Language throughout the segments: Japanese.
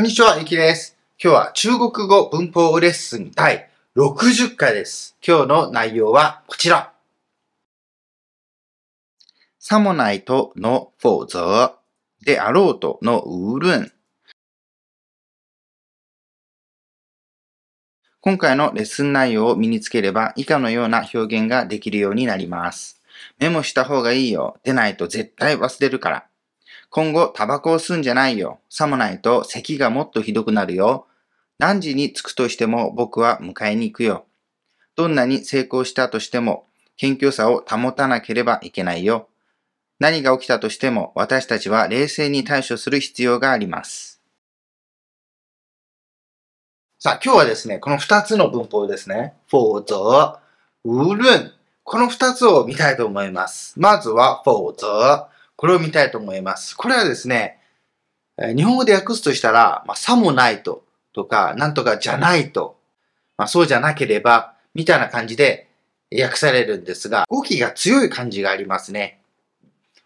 こんにちは、ゆきです。今日は中国語文法レッスン第60回です。今日の内容はこちら。さもないとの否則であろうとの無論。今回のレッスン内容を身につければ以下のような表現ができるようになります。メモした方がいいよ。出ないと絶対忘れるから。今後タバコを吸うんじゃないよ。さもないと咳がもっとひどくなるよ。何時に着くとしても僕は迎えに行くよ。どんなに成功したとしても謙虚さを保たなければいけないよ。何が起きたとしても私たちは冷静に対処する必要があります。さあ今日はですね、この二つの文法ですね。否則、無論。この二つを見たいと思います。まずは否則。これを見たいと思います。これはですね、日本語で訳すとしたら、まあ、さもないと、とか、なんとかじゃないと、まあ、そうじゃなければ、みたいな感じで訳されるんですが、語気が強い感じがありますね。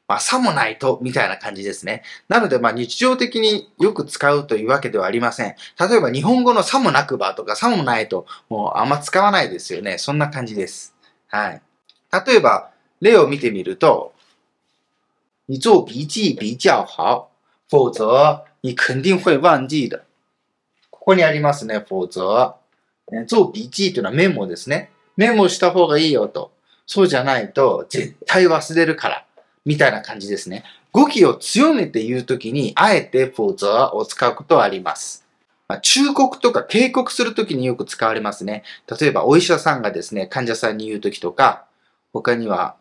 まあ、さもないと、みたいな感じですね。なので、まあ、日常的によく使うというわけではありません。例えば、日本語のさもなくばとか、さもないと、もうあんま使わないですよね。そんな感じです。はい。例えば、例を見てみると、你做笔記比较好，否则你肯定会忘記的。ここにありますね、否則。做筆記というのはメモですね。メモした方がいいよと。そうじゃないと絶対忘れるから。みたいな感じですね。語気を強めて言うときに、あえて否則を使うことはあります。まあ、忠告とか警告するときによく使われますね。例えば、お医者さんがですね、患者さんに言うときとか、他には、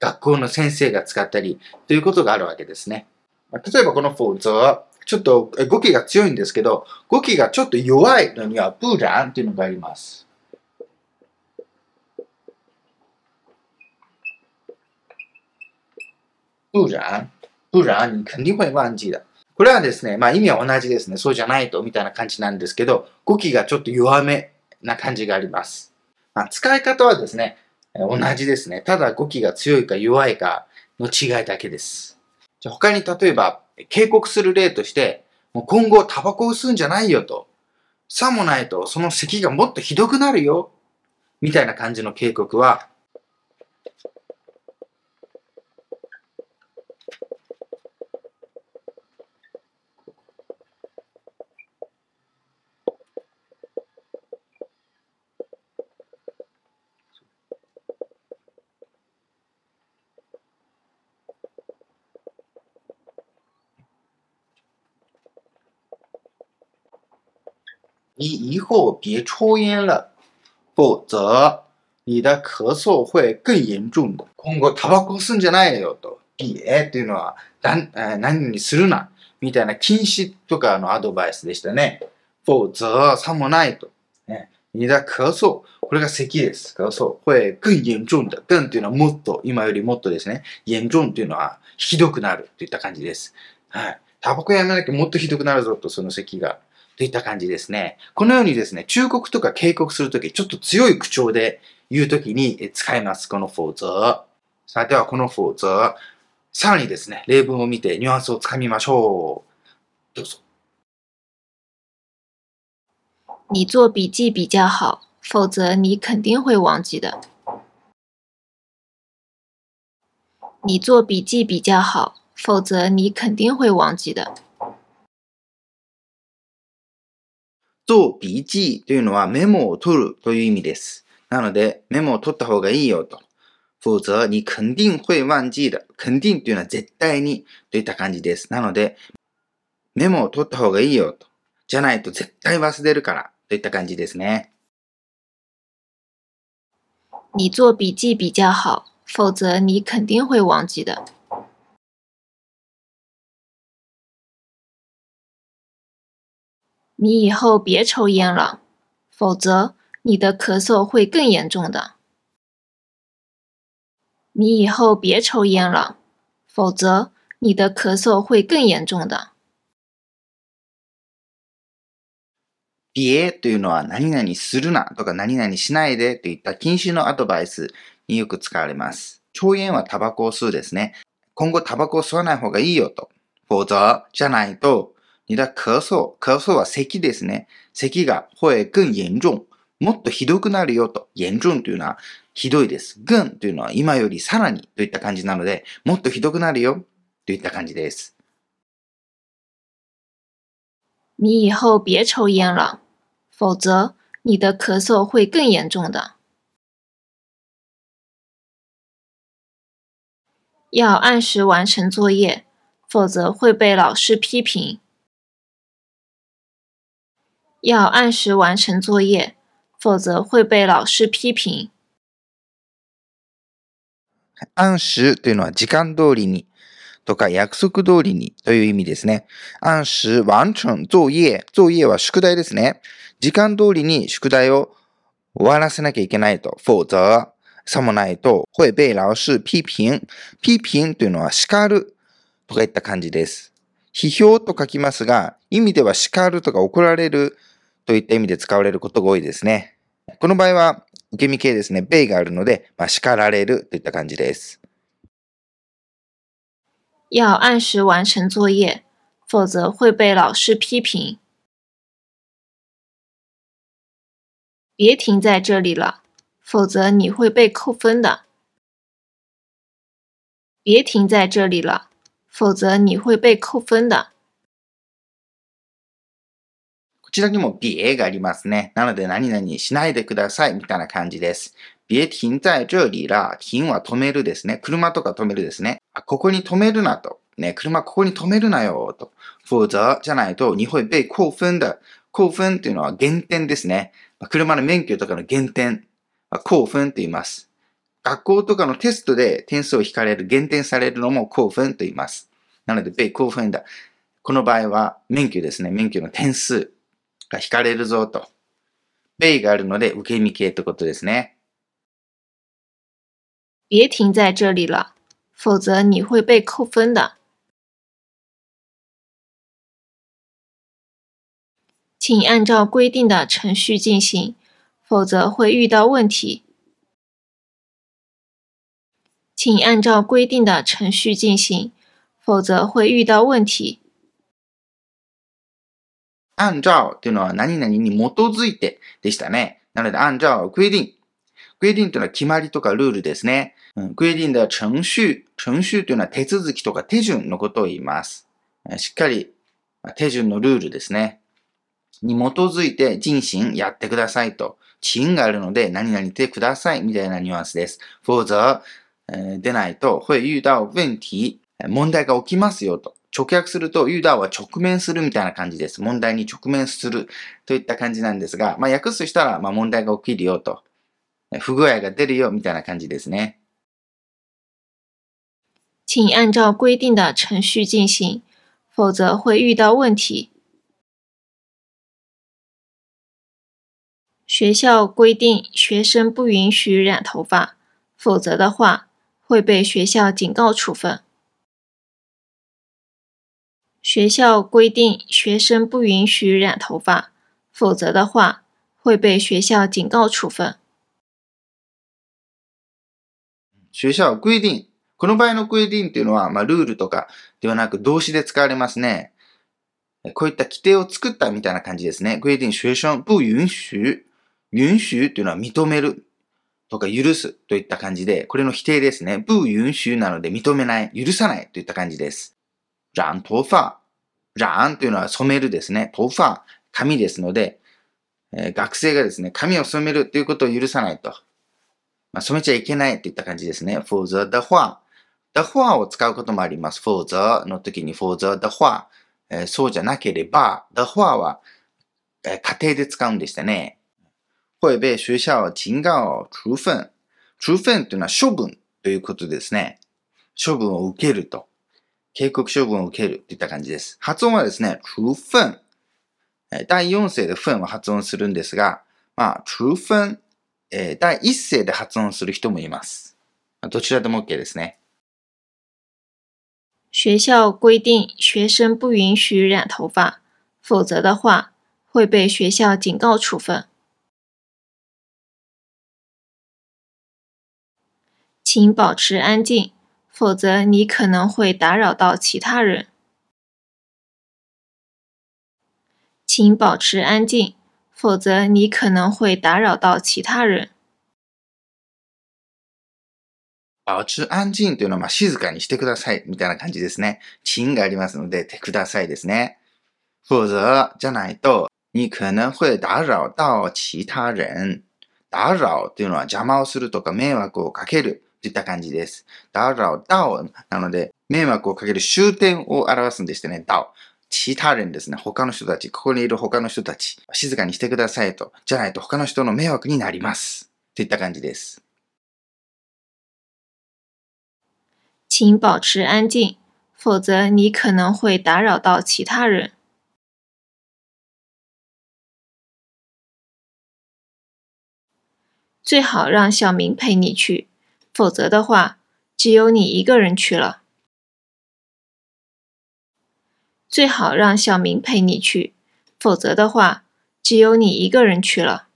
学校の先生が使ったりということがあるわけですね。例えばこのフォーズは、ちょっと語気が強いんですけど、語気がちょっと弱いのには、ブーランっていうのがあります。不然、不然你肯定会忘記的。これはですね、まあ意味は同じですね。そうじゃないと、みたいな感じなんですけど、語気がちょっと弱めな感じがあります。まあ、使い方はですね、同じですね。ただ語気が強いか弱いかの違いだけです。じゃ他に例えば、警告する例として、もう今後タバコを吸うんじゃないよと。さもないとその咳がもっとひどくなるよ。みたいな感じの警告は、你以后别抽烟了，否则你的咳嗽会更严重的。今後タバコ吸うんじゃないよと。えっていうのは、何何にするな。みたいな禁止とかのアドバイスでしたね。否則さもないと。ね、你的咳嗽。これが咳です。咳嗽。会更严重的。更っていうのはもっと、今よりもっとですね。严重っていうのはひどくなるといった感じです。はい。タバコやめなきゃもっとひどくなるぞと、その咳が。といった感じですね。このようにですね、忠告とか警告するとき、ちょっと強い口調で言うときに使います。この否則。さあ、ではこの否則。さらにですね、例文を見てニュアンスをつかみましょう。どうぞ。你做笔记比较好，否则你肯定会忘记的。你做笔记比较好，否则你肯定会忘记的。做筆記というのはメモを取るという意味です。なので、メモを取った方がいいよと。否則你肯定会忘記的。肯定というのは絶対にといった感じです。なので、メモを取った方がいいよと。じゃないと絶対忘れるからといった感じですね。你做笔記比較好，否則你肯定會忘記的。你以后别抽烟了，否则你的咳嗽会更严重的。你以后别抽烟了，否则你的咳嗽会更严重的。别というのは何々するなとか何々しないでといった禁止のアドバイスによく使われます。抽煙はタバコを吸うですね。今後タバコを吸わない方がいいよと。否則じゃないと你的咳嗽、咳嗽は咳ですね。咳が会更严重。もっとひどくなるよと。严重というのはひどいです。更というのは今よりさらにといった感じなので、もっとひどくなるよといった感じです。你以后别抽烟了，否则你的咳嗽会更严重的。要按时完成作业，否则会被老师批评。要按时完成作业，否则会被老师批评。按時というのは時間通りにとか約束通りにという意味ですね。按時完成作業。作業は宿題ですね。時間通りに宿題を終わらせなきゃいけないと。否則、さもないと、会被老師批評。批評というのは叱るとかいった感じです。批評と書きますが、意味では叱るとか怒られるといった意味で使われることが多いですね。この場合は、受け身形ですね。ベイがあるので、まあ、叱られるといった感じです。要按时完成作业，否则会被老师批评。别停在这里了，否则你会被扣分的。别停在这里了，否则你会被扣分的。こちらにも别がありますね。なので何々しないでくださいみたいな感じです。别停在这里了。停は止めるですね。車とか止めるですね。あここに止めるなと。ね、車ここに止めるなよと。否則じゃないと、你会被扣分的。扣分っていうのは減点ですね。車の免許とかの減点。扣分と言います。学校とかのテストで点数を引かれる、減点されるのも扣分と言います。なので、被扣分だ。この場合は免許ですね。免許の点数。が引かれるぞと。ベイがあるので受け身形ってことですね。别停在这里了，否则你会被扣分的。请按照规定的程序进行，否则会遇到问题。请按照规定的程序进行，否则会遇到问题。按照っていうのは何々に基づいてでしたね。なので、按照規定。規定というのは決まりとかルールですね。うん、規定では程序。程序というのは手続きとか手順のことを言います。しっかり手順のルールですね。に基づいて人心やってくださいと。チがあるので何々てくださいみたいなニュアンスです。否則、えでないと会遇到問題、問題が起きますよと。直訳すると、ユダは直面するみたいな感じです。問題に直面するといった感じなんですが、まあ、訳すとしたら、まあ、問題が起きるよと。不具合が出るよみたいな感じですね。请按照规定的程序进行，否则会遇到问题。学校规定学生不允许染头发，否则的话会被学校警告处分。学校规定学生不允许染头发，否则的话会被学校警告处分。学校規定。この場合の規定っていうのは、まあ、ルールとかではなく動詞で使われますね。こういった規定を作ったみたいな感じですね。規定学生不允許。允許っていうのは認めるとか許すといった感じで、これの否定ですね。不允許なので認めない、許さないといった感じです。染頭发。染というのは染めるですね。頭髮、髪ですので、えー、学生がですね、髪を染めるということを許さないと。まあ、染めちゃいけないといった感じですね。for the the 話。the 話を使うこともあります。for the の時に for the the 話。えー、そうじゃなければ、the 話は、えー、家庭で使うんでしたね。会被学校警告处分。处分というのは処分ということですね。処分を受けると。警告処分を受けるといった感じです。発音はですね、处分。第4声で分は発音するんですが、まあ、处分、第1声で発音する人もいます。どちらでも OK ですね。学校规定学生不允许染头发，否则的话会被学校警告处分。请保持安静。否则，你可能会打扰到其他人。请保持安静，否则你可能会打扰到其他人。保持安静というのは、まあ、静かにしてください、みたいな感じですね。チがありますので、てくださいですね。否則、じゃないと、你可能会打扰到其他人。打扰というのは邪魔をするとか迷惑をかけるといった感じです。打扰到なので、迷惑をかける終点を表すんでしてね、到。其他人ですね。他の人たち、ここにいる他の人たち、静かにしてくださいと。じゃないと他の人の迷惑になります。といった感じです。请保持安静，否则你可能会打扰到其他人。最好让小明陪你去，否则的话，只有你一个人去了。最好让小明陪你去，否则的话，只有你一个人去了。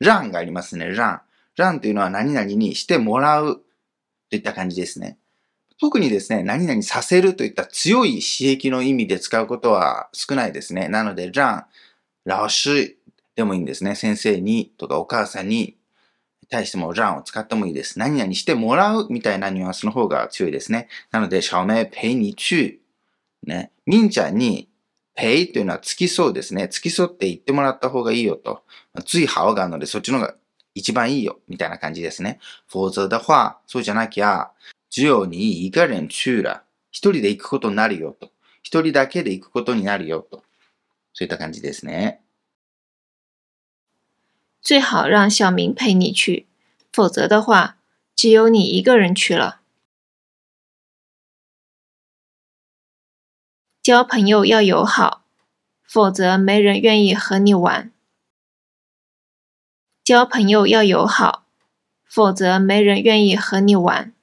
让がありますね。让。让というのは何々にしてもらうといった感じですね。特にですね、何々させるといった強い刺激の意味で使うことは少ないですね。なので、让、老師でもいいんですね。先生にとかお母さんに対してもランを使ってもいいです。何々してもらうみたいなニュアンスの方が強いですね。なので、小明ペイに去。ね。みんちゃんにペイというのは付き添うですね。付き添って言ってもらった方がいいよと。ついハがあるので、そっちの方が一番いいよ。みたいな感じですね。否則的話、そうじゃなきゃ、只有你一个人去了。一人で行くことになるよと。一人だけで行くことになるよと。そういった感じですね。最好让小明陪你去，否则的话，只有你一个人去了。交朋友要友好，否则没人愿意和你玩。交朋友要友好，否则没人愿意和你玩。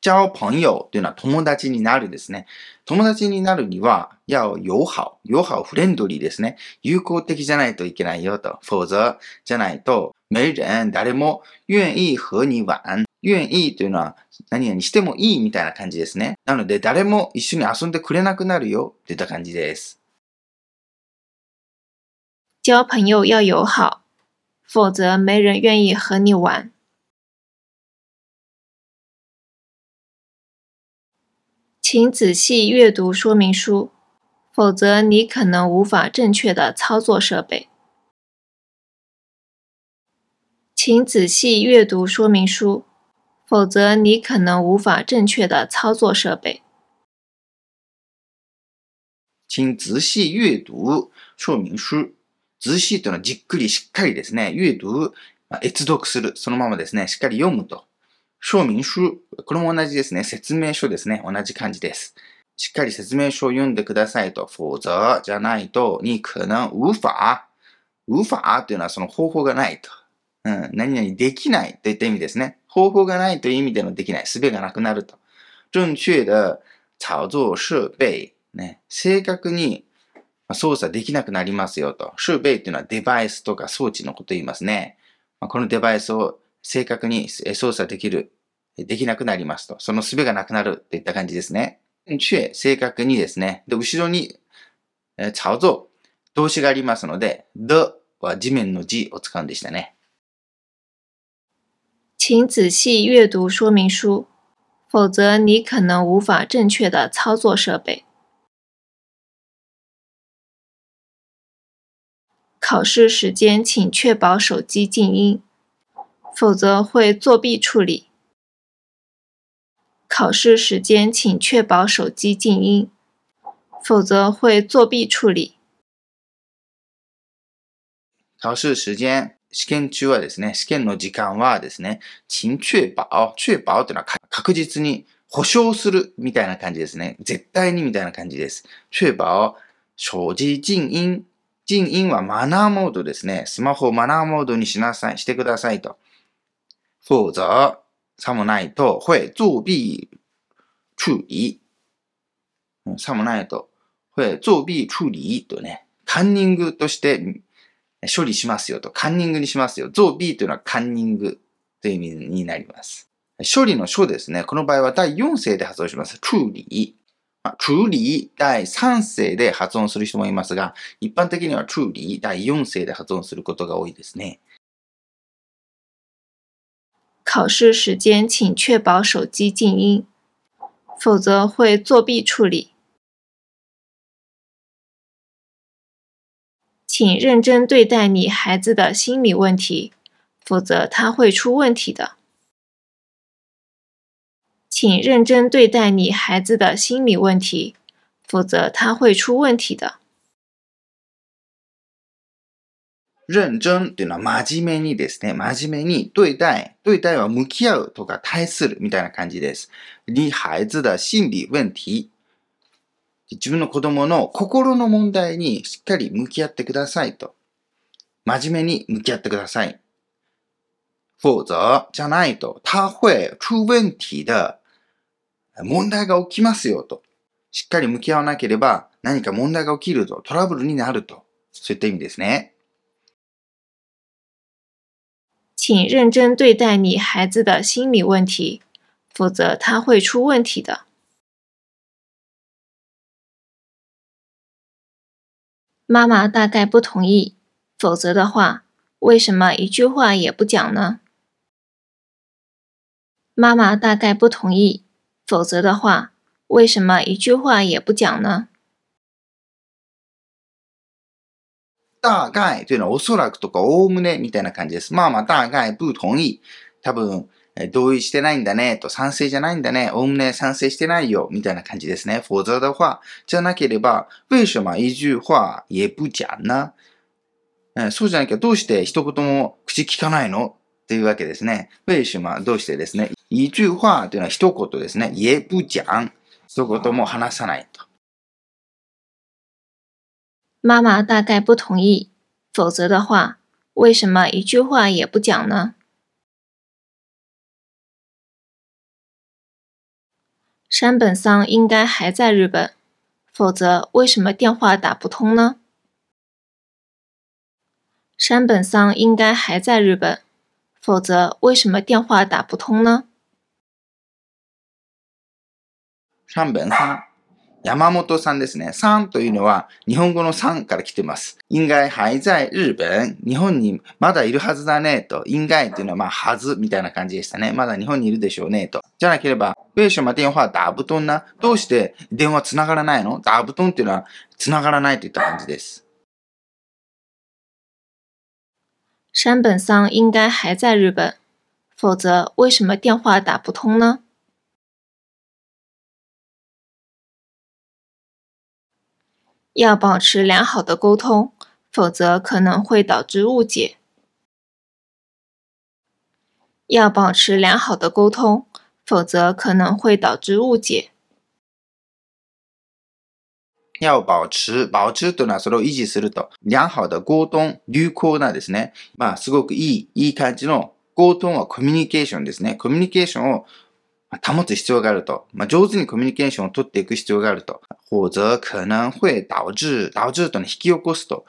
交朋友というのは友達になるですね。友達になるには、 要友好。友好、フレンドリーですね。友好的じゃないといけないよと。否則じゃないと、没人、誰も願意和你玩。願意というのは何々してもいいみたいな感じですね。なので、誰も一緒に遊んでくれなくなるよといった感じです。交朋友要友好，否则没人愿意和你玩。请仔细阅读说明书，否则你可能无法正确的操作设备。请仔细阅读说明书，否则你可能无法正确的操作设备。请仔细阅读说明书。仔細というのはじっくりしっかりですね。阅读、閲読する。そのままですね。しっかり読むと。証明書。これも同じですね。説明書ですね。同じ感じです。 しっかり説明書を読んでくださいと。否則じゃないと、に可能無法。無法というのはその方法がないと。うん。何々できないといった意味ですね。方法がないという意味でのできない。術がなくなると。正確的操作設備。ね。正確に操作できなくなりますよと。設備っていうのはデバイスとか装置のこと言いますね。このデバイスを正確に操作できる、できなくなりますと。その術がなくなるといった感じですね。正、正確にですね。で、後ろに、え操作、動詞がありますので、的は地面の字を使うんでしたね。请仔细阅读说明书，否则你可能无法正确的操作设备。考试时间请确保手机静音。否则会作弊处理。考试时间请确保手机静音，否则会作弊处理。考試時間、試験中はですね、試験の時間はですね、請確保、確保というのは確実に保証するみたいな感じですね。絶対にみたいな感じです。確保、手機静音。静音はマナーモードですね。スマホをマナーモードにしなさい、してくださいと。否則、さもないと、会作弊处理。さもないと、会作弊处理とね、カンニングとして処理しますよと、カンニングにしますよ。作弊というのはカンニングという意味になります。処理の書ですね。この場合は第4声で発音します。处理。处理第3声で発音する人もいますが、一般的には处理第4声で発音することが多いですね。考试时间请确保手机静音，否则会作弊处理。请认真对待你孩子的心理问题，否则他会出问题的。请认真对待你孩子的心理问题，否则他会出问题的。認真っていうのは真面目にですね。真面目に对待。对待は向き合うとか対するみたいな感じです。你孩子的心理問題。自分の子供の心の問題にしっかり向き合ってくださいと。真面目に向き合ってください。否則じゃないと、他会出問題的。問題が起きますよと。しっかり向き合わなければ何か問題が起きると、トラブルになると。そういった意味ですね。请认真对待你孩子的心理问题，否则他会出问题的。妈妈大概不同意，否则的话，为什么一句话也不讲呢？妈妈大概不同意，否则的话，为什么一句话也不讲呢？大概というのはおそらくとかおおむねみたいな感じです。まあまあ大概不同意。多分、同意してないんだねと賛成じゃないんだね。おおむね賛成してないよみたいな感じですね。否則的话、じゃなければ、为什么一句話也不讲呢そうじゃなきゃどうして一言も口聞かないのっていうわけですね。为什么どうしてですね。一句話というのは一言ですね。也不讲。一言も話さない。妈妈大概不同意，否则的话，为什么一句话也不讲呢？山本桑应该还在日本，否则为什么电话打不通呢？山本桑应该还在日本，否则为什么电话打不通呢？山本桑。山本さんですね。さんというのは日本語のさんから来てます。应该还在日本？日本にまだいるはずだねと。应该というのはまあはずみたいな感じでしたね。まだ日本にいるでしょうねと。じゃなければ、为什么電話打不通な？どうして電話つながらないの打不通っていうのはつながらないといった感じです。山本桑应该还在日本，否则为什么电话打不通呢？要保持良好的沟通，否则可能会导致误解。要保持良好的沟通，否则可能会导致误解。要保持、保持というのはそれを維持すると。良好的溝通、流行なですね。まあ、すごくいい、いい感じの溝通はコミュニケーションですね。コミュニケーションを 保つ必要があると。まあ、上手にコミュニケーションを取っていく必要があると。或者可能会導致、導致と引き起こすと。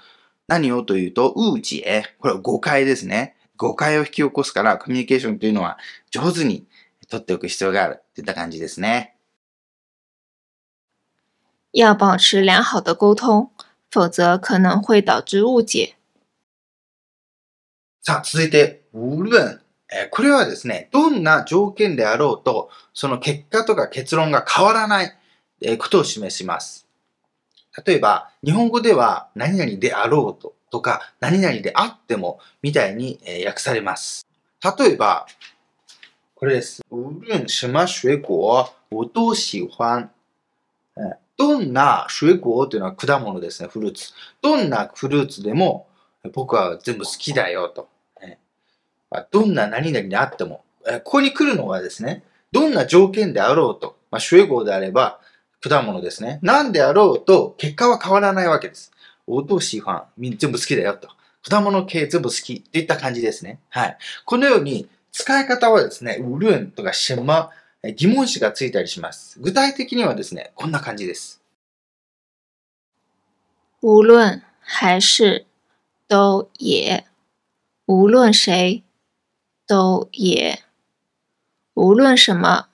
何をというと、誤解。これは誤解ですね。誤解を引き起こすから、コミュニケーションというのは上手に取っておく必要がある。といった感じですね。要保持良好的沟通，否则可能会导致误解。さあ、続いて、無論。これはですね、どんな条件であろうと、その結果とか結論が変わらないことを示します。例えば、日本語では何々であろうととか、何々であってもみたいに訳されます。例えば、これです。無論什么水果、我都喜欢。どんな水果というのは果物ですね、フルーツ。どんなフルーツでも僕は全部好きだよと。どんな何々であっても。ここに来るのはですね、どんな条件であろうと。まあ、水果であれば果物ですね。何であろうと結果は変わらないわけです。おとしファン、全部好きだよと。果物系全部好きといった感じですね。はい。このように使い方はですね、うるんとかしま、疑問詞がついたりします。具体的にはですね、こんな感じです。无论还是都也，无论谁都也，无论什么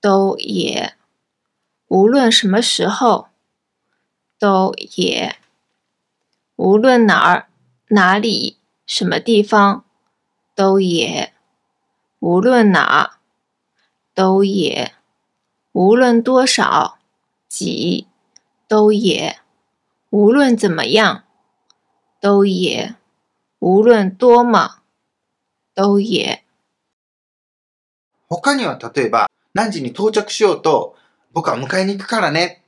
都也，无论什么时候，都也。无论哪儿、哪里、什么地方，都也。无论哪，都也。无论多少，几，都也。无论怎么样，都也。无论多么，都也。他には例えば、何時に到着しようと、僕は迎えに行くからね、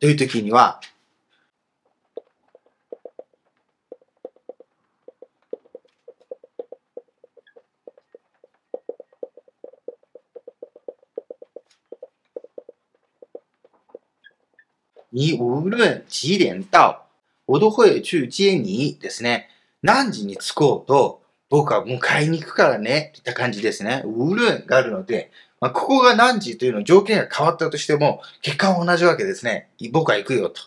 という時には、你无論幾點到、我都会去接你ですね。何時に着こうと、僕は迎えに行くからね、といった感じですね。ウルンがあるので、まあ、ここが何時というの条件が変わったとしても、結果は同じわけですね。僕は行くよと。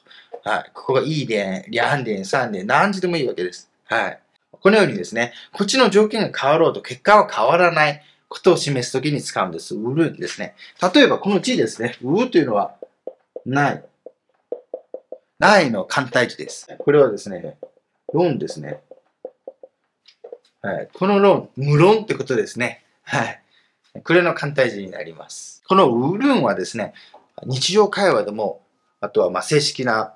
はい。ここがい点、2点、3点、何時でもいいわけです。はい。このようにですね、こっちの条件が変わろうと結果は変わらないことを示すときに使うんです。ウルンですね。例えばこの字ですね。ウというのは、ない。ないの簡体字です。これはですね、論ですね。この論、無論ってことですね。はい。これの簡体字になります。このウルンはですね、日常会話でも、あとはま正式な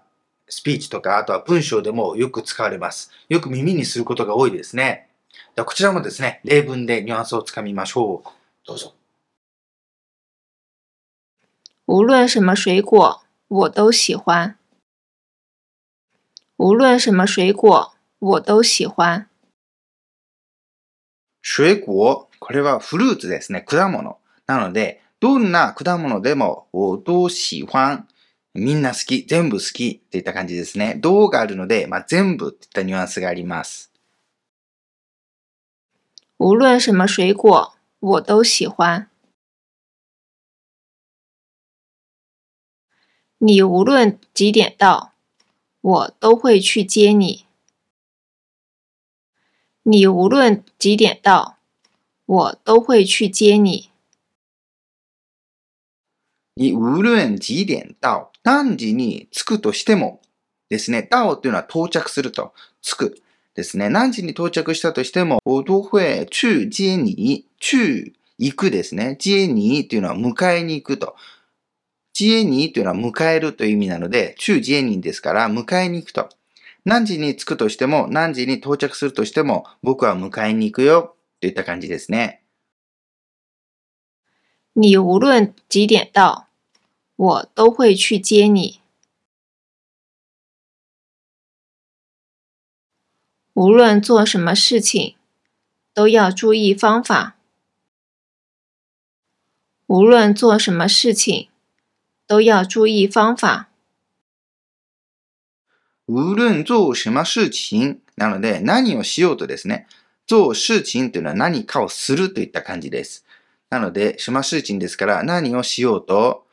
スピーチとか、あとは文章でもよく使われます。よく耳にすることが多いですね。でこちらもですね、例文でニュアンスをつかみましょう。どうぞ。无论什么水果，我都喜欢。无论什么水果，我都喜欢。水果、これはフルーツですね。果物。なので、どんな果物でも、我都喜欢。みんな好き、全部好きっていった感じですね。どがあるので、まあ、全部っていったニュアンスがあります。无论什么水果，我都喜欢。你无论几点到。我都会去接你。你无论几点到，我都会去接你。你无論几点到、何時に着くとしてもですね、到というのは到着すると、着くですね。何時に到着したとしても、我都会去接你、去行くですね。接你というのは迎えに行くと。ジエニーというのは迎えるという意味なので、中ジエニーですから迎えに行くと。何時に着くとしても、何時に到着するとしても、僕は迎えに行くよといった感じですね。你无论几点到，我都会去接你。无论做什么事情，都要注意方法。无论做什么事情，都要注意方法。無論做什么事情なので、何をしようとですね。做事情というのは何かをするといった感じです。なので、什么事情ですから何をしようと、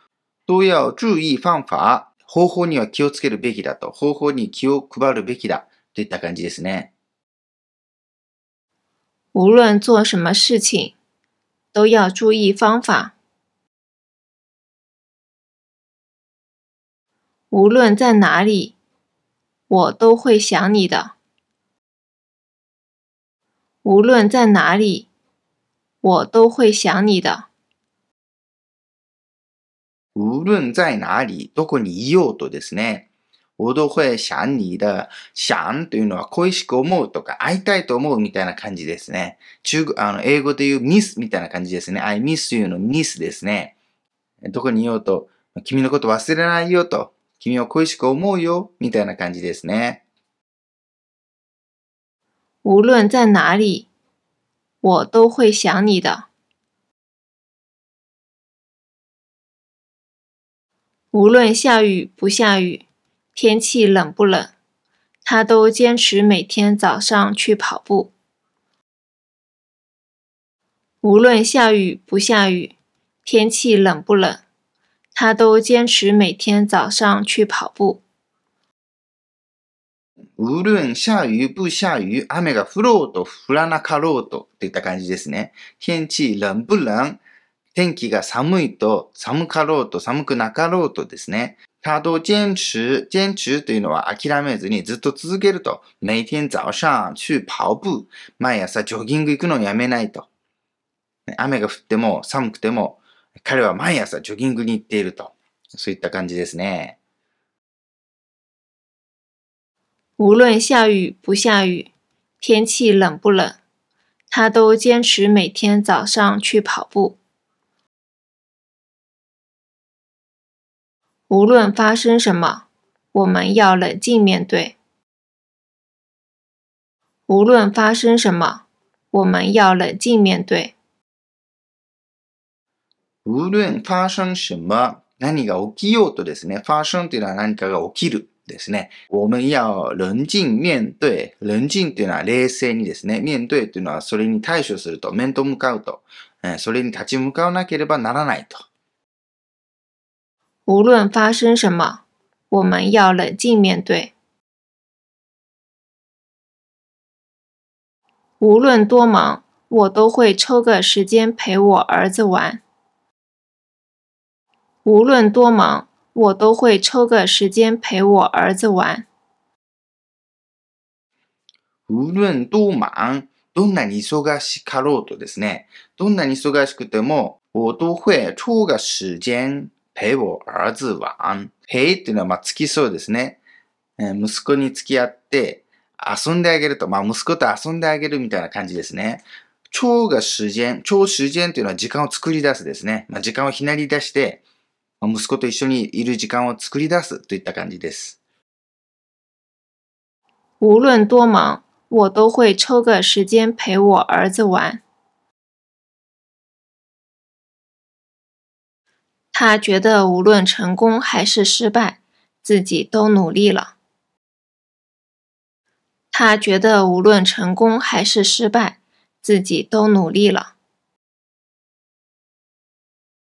都要注意方法。方法には気をつけるべきだと。方法に気を配るべきだといった感じですね。無論做什么事情，都要注意方法。无论在哪里，我都会想你的。无论在哪里，我都会想你的。无论在哪里、どこにいようとですね。我都会想你的。想というのは恋しく思うとか会いたいと思うみたいな感じですね。中あの英語で言うミスみたいな感じですね。I miss you のミスですね。どこにいようと、君のこと忘れないよと。君を恋しく思うよ、みたいな感じですね。无论在哪里，我都会想你的。无论下雨不下雨，天气冷不冷，他都坚持每天早上去跑步。无论下雨不下雨，天气冷不冷。 他都坚持每天早上去跑步。無論下雨不下雨、雨が降ろうと降らなかろうとっていった感じですね。天气冷不冷天気が寒いと、寒かろうと寒くなかろうとですね、他都堅持、堅持というのは諦めずにずっと続けると。每天早上去跑步。毎朝ジョギング行くのをやめないと。雨が降っても寒くても、彼は毎朝ジョギングに行っていると。そういった感じですね。无论下雨不下雨，天气冷不冷，他都坚持每天早上去跑步。无论发生什么，我们要冷静面对。无论发生什么，我们要冷静面对。無論发生什么、何が起きようとですね、ファーションというのは何かが起きるですね。我们要冷静面对。冷静というのは冷静にですね。面对というのはそれに対処すると、面と向かうと、それに立ち向かわなければならないと。无论发生什么，我们要冷静面对。无论多忙，我都会抽个时间陪我儿子玩。无论多忙，我都会抽个时间陪我儿子玩。无论多忙、どんなに忙しかろうとですね、どんなに忙しくても、我都会抽个时间陪我儿子玩。陪っていうのは、まあ、付きそうですね。息子に付き合って、遊んであげると。まあ、息子と遊んであげるみたいな感じですね。超が時間、超時間というのは時間を作り出すですね。まあ、時間をひなり出して、息子と一緒にいる時間を作り出すといった感じです。无论多忙，我都会抽个时间陪我儿子玩。他觉得无论成功还是失败，自己都努力了。他觉得无论成功还是失败，自己都努力了。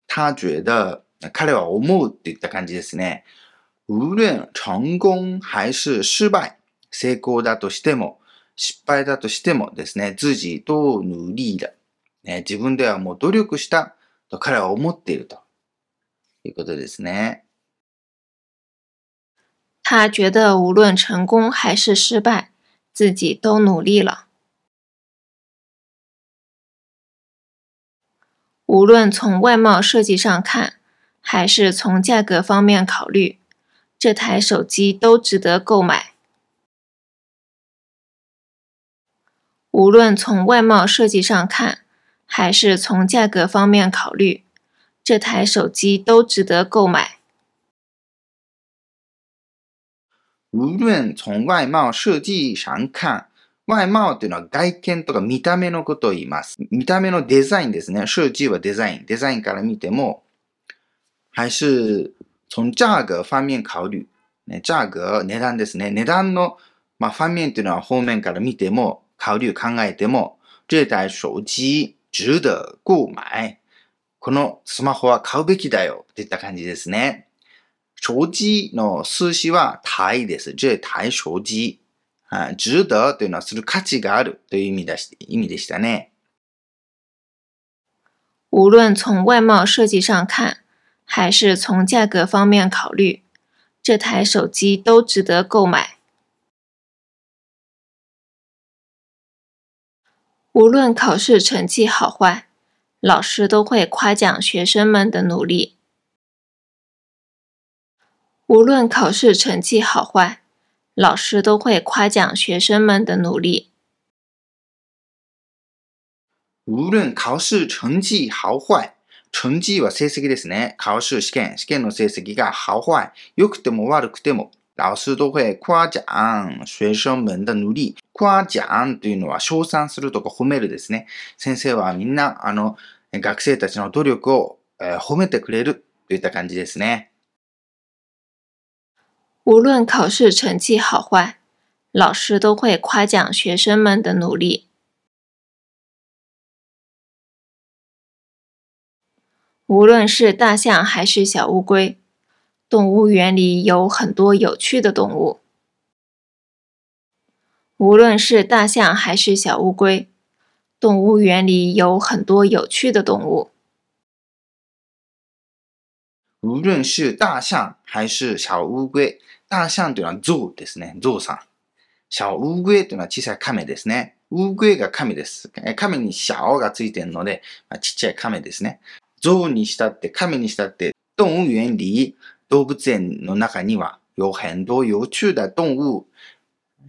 他觉得 彼は思うっていった感じですね。无論成功还是失敗、成功だとしても、失敗だとしてもですね、自己都努力了。ね、自分ではもう努力したと彼は思っていると。いうことですね。他觉得无论成功还是失败，自己都努力了。无论从外貌设计上看，还是从价格方面考虑，这台手机都值得购买。无论从外貌设计上看，还是从价格方面考虑。这台手机都值得购买。无论从外貌设计上看、外貌というのは外見とか見た目のことを言います。見た目のデザインですね。设計はデザイン。デザインから見ても、 还是从价格方面考慮。ね、价格、値段ですね。値段の、まあ、方面というのは方面から見ても、考慮考えても、这台手機值得購買。このスマホは買うべきだよっていった感じですね。手機の数詞は台です。这台手機。值得というのはする価値があるという意味だし意味でしたね。无论从外貌设计上看，还是从价格方面考虑，这台手机都值得购买。无论考试成绩好坏。老师都会夸奖学生们的努力。无论考试成绩好坏，老师都会夸奖学生们的努力。无论考试成绩好坏，成绩は成績ですね。考試試験、試験の成績が好坏、良くても悪くても、老師都会夸奖学生们的努力。夸奖というのは称賛するとか褒めるですね。先生はみんな、あの、学生たちの努力を、えー、褒めてくれるといった感じですね。无论考试成绩好坏，老师都会夸奖学生们的努力。无论是大象还是小乌龟，动物园里有很多有趣的动物。无论是大象还是小乌龟，动物园里有很多有趣的动物。 無論是大象還是小烏龜。大象というのは象ですね。象さん。小烏龜というのは小さい亀ですね。烏龜が亀です。亀に小がついてるので、まあ、ちっちゃい亀ですね。 象にしたって、亀にしたって、動物園里、動物園の中には、有很多有趣的動物。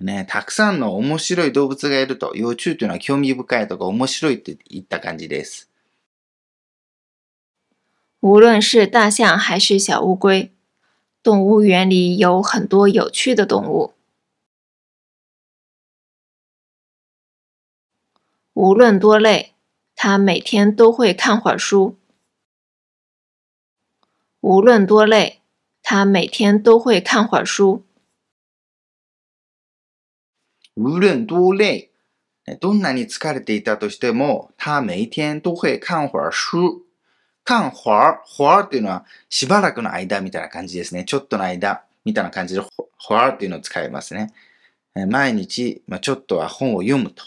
ね、たくさんの面白い動物がいると、幼虫というのは興味深いとか面白いといった感じです。无论是大象还是小乌龟，动物园里有很多有趣的动物。无论多累，他每天都会看会儿书。无论多累，他每天都会看会儿书。無論多累、どんなに疲れていたとしても、他每天都会看会儿書。看会儿、会儿っていうのはしばらくの間みたいな感じですね。ちょっとの間みたいな感じで、会儿っていうのを使いますね。毎日、まあ、ちょっとは本を読むと。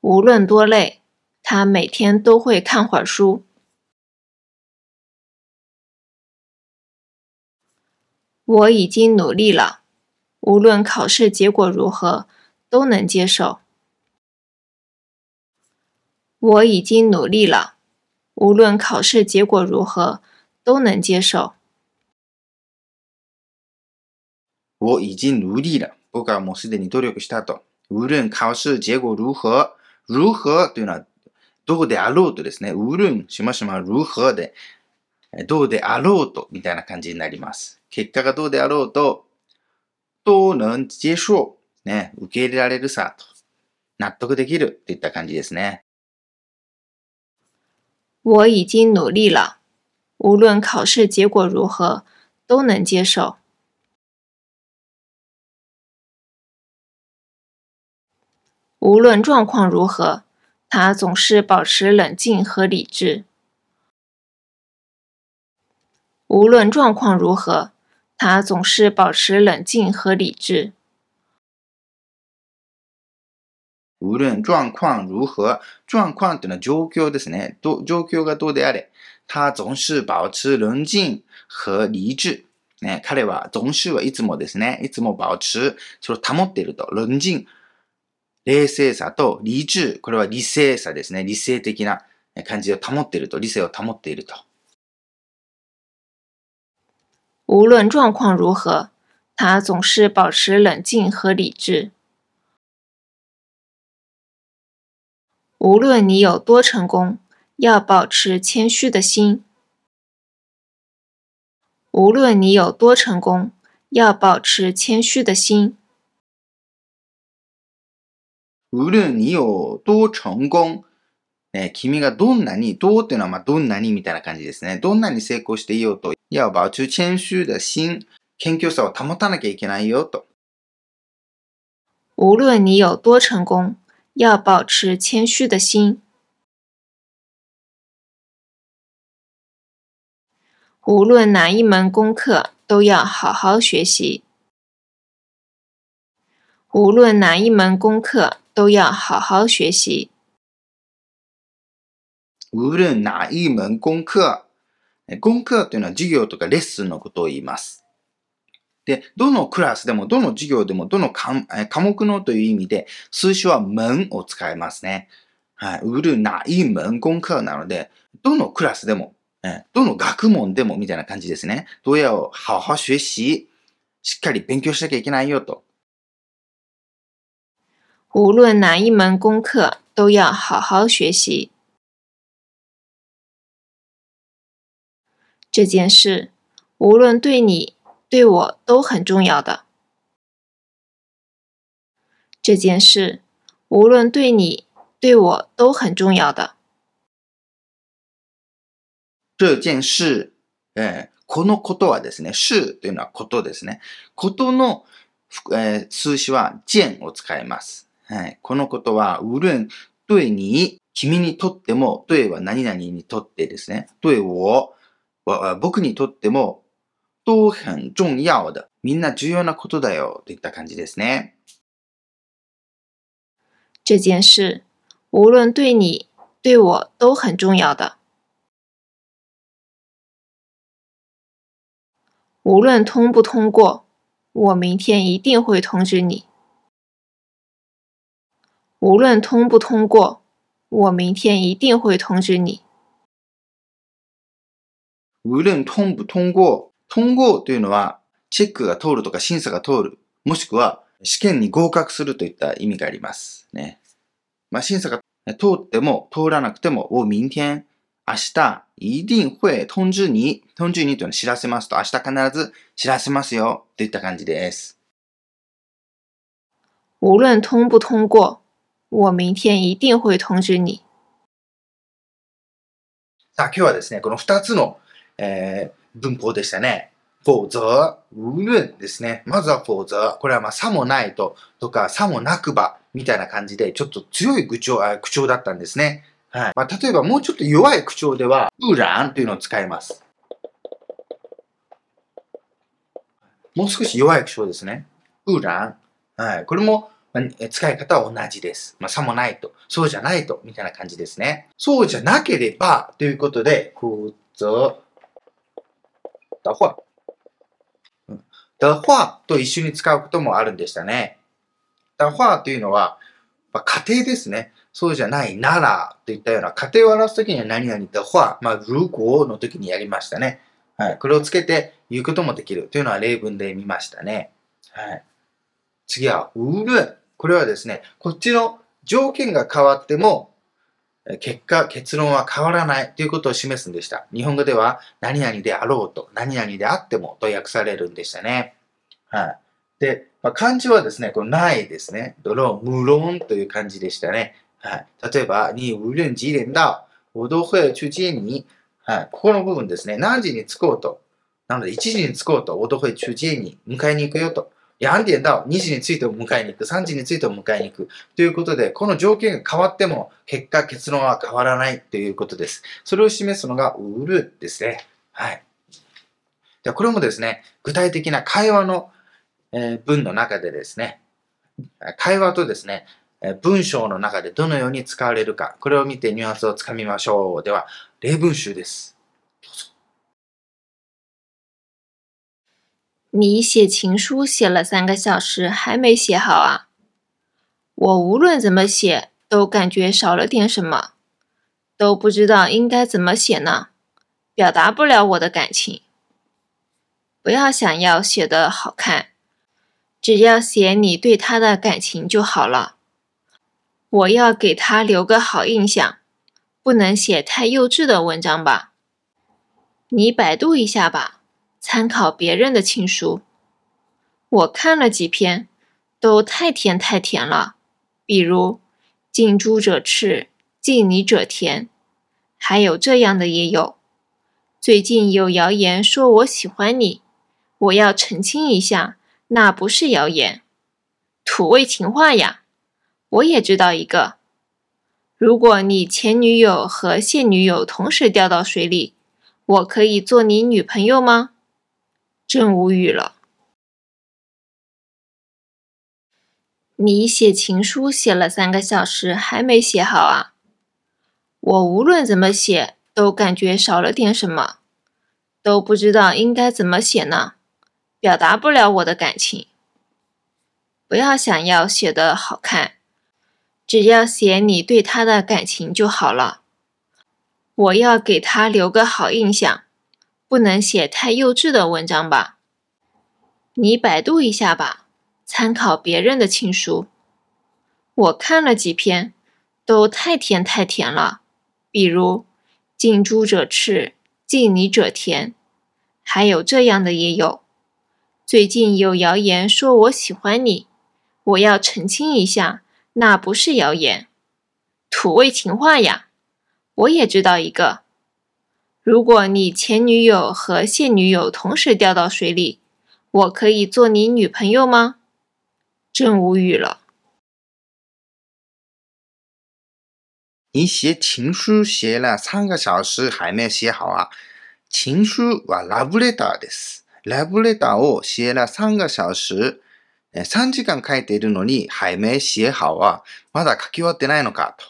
无论多累，他每天都会看会儿书。我已经努力了，无论考试结果如何，都能接受。我已经努力了，无论考试结果如何，都能接受。我已经努力了。僕はもうすでに努力したと。無論考試結果如何、如何というのは、どうであろうとですね。無論しましま如何で、 どうであろうとみたいな感じになります。結果がどうであろうと、都能接受。ね、受け入れられるさと。納得できるといった感じですね。我已经努力了，无论考试结果如何，都能接受。无论状况如何，他总是保持冷静和理智。无论状况如何，他总是保持冷静和理智。無論状況如何、状況っていうのは状況ですね。ど状況がどうであれ、他總是保持冷静和理智。ね、彼は、總是はいつもですね。いつも保持、それを保っていると。冷静、冷静さと理智、これは理性さですね。理性的な感じを保っていると。理性を保っていると。 无论状况如何，他总是保持冷静和理智。无论你有多成功，要保持谦虚的心。无论你有多成功，要保持谦虚的心。無論によどう成功、ね、君がどんなに、どうっていうのはまあどんなにみたいな感じですね。どんなに成功していようと、 要保持谦虚的心、謙虚さを保たなきゃいけないよと。无论你有多成功，要保持谦虚的心。无论哪一门功课，都要好好学习。无论哪一门功课，都要好好学习。無論哪一門功 課。功課というのは授業とかレッスンのことを言います。で、どのクラスでも、どの授業でも、どの科科目のという意味で、数詞は門を使いますね。はい。無論哪一門功課なので、どのクラスでも、どの学問でもみたいな感じですね。どうやを好好学習。しっかり勉強しなきゃいけないよと。无论哪一门功课，都要好好学习。这件事，无论对你、对我都很重要的。这件事，无论对你、对我都很重要的。这件事、えー、このことはですね、事というのはことですね。ことの、えー、数詞は件を使います。はい、このことは、無論对に、君にとっても、对は何々にとってですね。对我、我呃，僕にとっても都很重要的，みんな重要なことだよといった感じですね。这件事无论对你对我都很重要的，无论通不通过，我明天一定会通知你。无论通不通过，我明天一定会通知你。無論通不通過。通過というのは、チェックが通るとか審査が通る。もしくは、試験に合格するといった意味があります。ね。まあ、審査が通っても通らなくても、我明天、明日、一定会通知你。通知你というのは知らせますと、明日必ず知らせますよ。といった感じです。无论通不通过，我明天一定会通知你。さあ、今日はですね、この二つの、えー文法でしたね。否則、無論ですね。まずは否則。これはまあ、さもないと、とか、さもなくば、みたいな感じで、ちょっと強い口調、口調だったんですね。はい。まあ、例えばもうちょっと弱い口調では、不然というのを使います。もう少し弱い口調ですね。不然。はい。これも、まあ使い方は同じです。まあ、さもないと、そうじゃないと、みたいな感じですね。そうじゃなければ、ということで、否則、的话。うん的话と一緒に使うこともあるんでしたね。的話というのは、まあ、家庭ですね。そうじゃないならといったような家庭を表すときには何々的話、まあ、如果の時にやりましたね。はい。これをつけて言うこともできるというのは例文で見ましたね。はい。次は、無論。これはですね、こっちの条件が変わっても、結果、結論は変わらないということを示すんでした。日本語では、何々であろうと、何々であってもと訳されるんでしたね。はい。で、まあ、漢字はですね、このないですね。ドロー、無論という漢字でしたね。はい。例えば、你無論几点到、我都会去接你。はい。ここの部分ですね。何時に着こうと。なので、1時に着こうと、我都会去接你。迎えに行くよと。何点到、2時に着いても迎えに行く。3時に着いても迎えに行く。ということで、この条件が変わっても、結果、結論は変わらないということです。それを示すのが、売るですね。はい。ではこれもですね、具体的な会話の、えー文の中でですね、会話とですね、えー文章の中でどのように使われるか、これを見てニュアンスをつかみましょう。では、例文集です。你写情书写了三个小时，还没写好啊？我无论怎么写，都感觉少了点什么，都不知道应该怎么写呢，表达不了我的感情。不要想要写的好看，只要写你对他的感情就好了。我要给他留个好印象，不能写太幼稚的文章吧？你百度一下吧。参考别人的情书，我看了几篇，都太甜太甜了。比如“近朱者赤，近你者甜”，还有这样的也有。最近有谣言说我喜欢你，我要澄清一下，那不是谣言，土味情话呀。我也知道一个，如果你前女友和现女友同时掉到水里，我可以做你女朋友吗？真无语了。你写情书写了三个小时，还没写好啊？我无论怎么写，都感觉少了点什么，都不知道应该怎么写呢，表达不了我的感情。不要想要写的好看，只要写你对他的感情就好了。我要给他留个好印象。不能写太幼稚的文章吧？你百度一下吧，参考别人的情书。我看了几篇，都太甜太甜了。比如“近朱者赤，近你者甜”，还有这样的也有。最近有谣言说我喜欢你，我要澄清一下，那不是谣言，土味情话呀。我也知道一个。如果你前女友和现女友同时掉到水里，我可以做你女朋友吗？真无语了。你写情書写了3個小時還沒寫好啊。情書はラブレターです。ラブレターを写了3個小時、え3時間書いているのに、還沒寫好は、まだ書き終わってないのかと。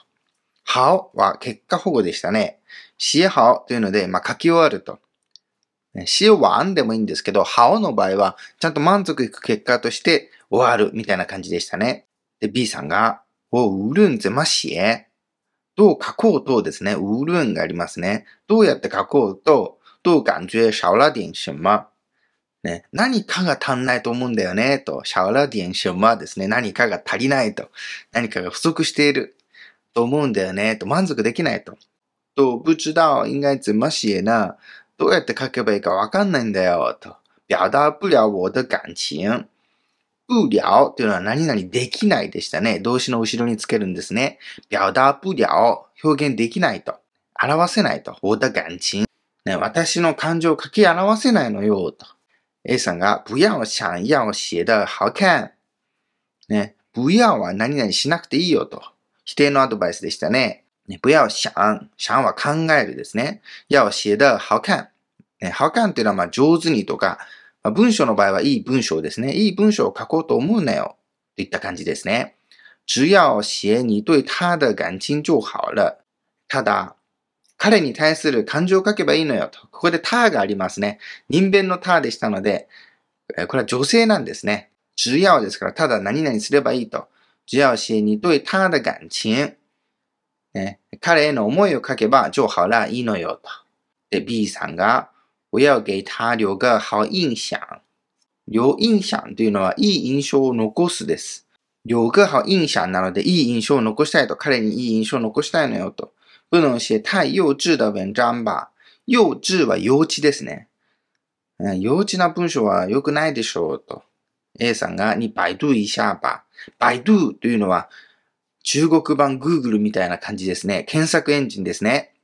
好は結果保護でしたね。 写好というので、まあ、書き終わると。ね、しわんでもいいんですけど、はおの場合は、ちゃんと満足いく結果として終わるみたいな感じでしたね。で、B さんが、我无论怎么写、どう書こうとですね、无論がありますね。どうやって書こうと、どう感觉少了点什么。ね、何かが足んないと思うんだよね、と。少了点什么ですね。何かが足りないと。何かが不足していると思うんだよね、と。満足できないと。と、不知道应该怎么写呢？どうやって書けばいいかわかんないんだよ、と。表達不了我的感情。不了というのは何々できないでしたね。動詞の後ろにつけるんですね。表達不了。表現できないと。表せないと。我的感情。ね、私の感情を書き表せないのよ、と。A さんが、不要想要写的好看。ね、不要は何々しなくていいよと。否定のアドバイスでしたね。ね不要想。想は考えるですね。要写的好看。ね、好看っていうのはまあ上手にとか、まあ、文章の場合はいい文章ですね。いい文章を書こうと思うなよ。といった感じですね。只要写你对他的感情就好了。ただ、彼に対する感情を書けばいいのよと。ここで他がありますね。人弁の他でしたので、これは女性なんですね。只要ですから、ただ何々すればいいと。只要写你对他的感情。彼への思いを書けば、就好了、いいのよと。で、B さんが、我要给他留个好印象。留印象というのは、いい印象を残すです。留个好印象なので、いい印象を残したいと。彼にいい印象を残したいのよと。不能写太幼稚的文章吧。幼稚は幼稚ですね。幼稚な文章は良くないでしょうと。A さんが、に百度一下吧。百度というのは、中国版 Google みたいな感じですね。検索エンジンですね。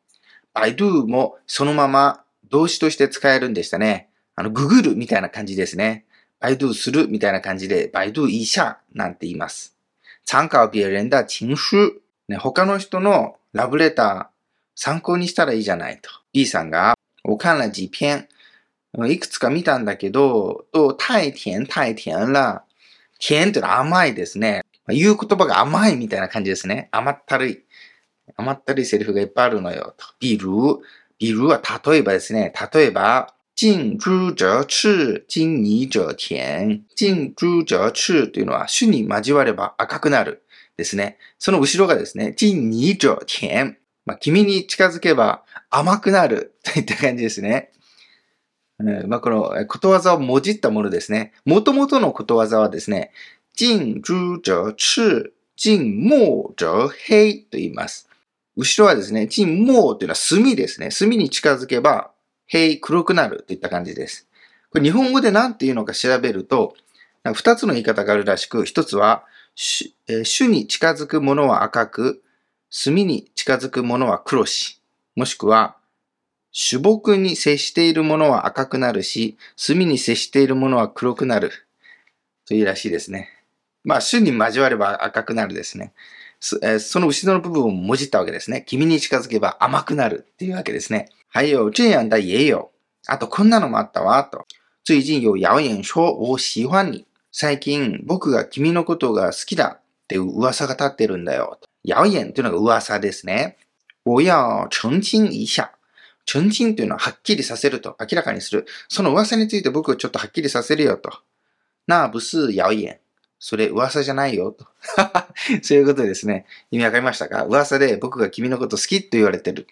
百度もそのまま動詞として使えるんでしたね。あの、ググるみたいな感じですね。百度するみたいな感じで、百度一下なんて言います。参考別人的情書。ね、他の人のラブレター参考にしたらいいじゃないと。B さんが、我看了几篇。いくつか見たんだけど、と、太甜太甜了。甜ってのは甘いですね。言う言葉が甘いみたいな感じですね。甘ったるい。甘ったるいセリフがいっぱいあるのよ。と。比如、比如は例えばですね。例えば、近朱者赤、近に者甜。近朱者赤というのは、種に交われば赤くなる。ですね。その後ろがですね、近に者甜。まあ、君に近づけば甘くなるといった感じですね。うんまあ、このことわざをもじったものですね。もともとのことわざはですね、近朱者赤、近墨者黑と言います。後ろはですね、近墨というのは墨ですね。墨に近づけば、黑、黒くなるといった感じです。これ日本語で何て言うのか調べると、二つの言い方があるらしく、一つは、主に近づくものは赤く、墨に近づくものは黒し、もしくは、主木に接しているものは赤くなるし、墨に接しているものは黒くなる。というらしいですね。まあ、主に交われば赤くなるですね。その後ろの部分をもじったわけですね。君に近づけば甘くなるっていうわけですね。还有这样的也有。あと、こんなのもあったわ、と。最近有谣言说我喜欢你。最近僕が君のことが好きだっていう噂が立ってるんだよ。谣言というのが噂ですね。我要澄清一下。澄清というのははっきりさせると、明らかにする。その噂について僕をちょっとはっきりさせるよと。那不是谣言。それ噂じゃないよと。そういうことですね。意味わかりましたか？噂で僕が君のこと好きと言われてる。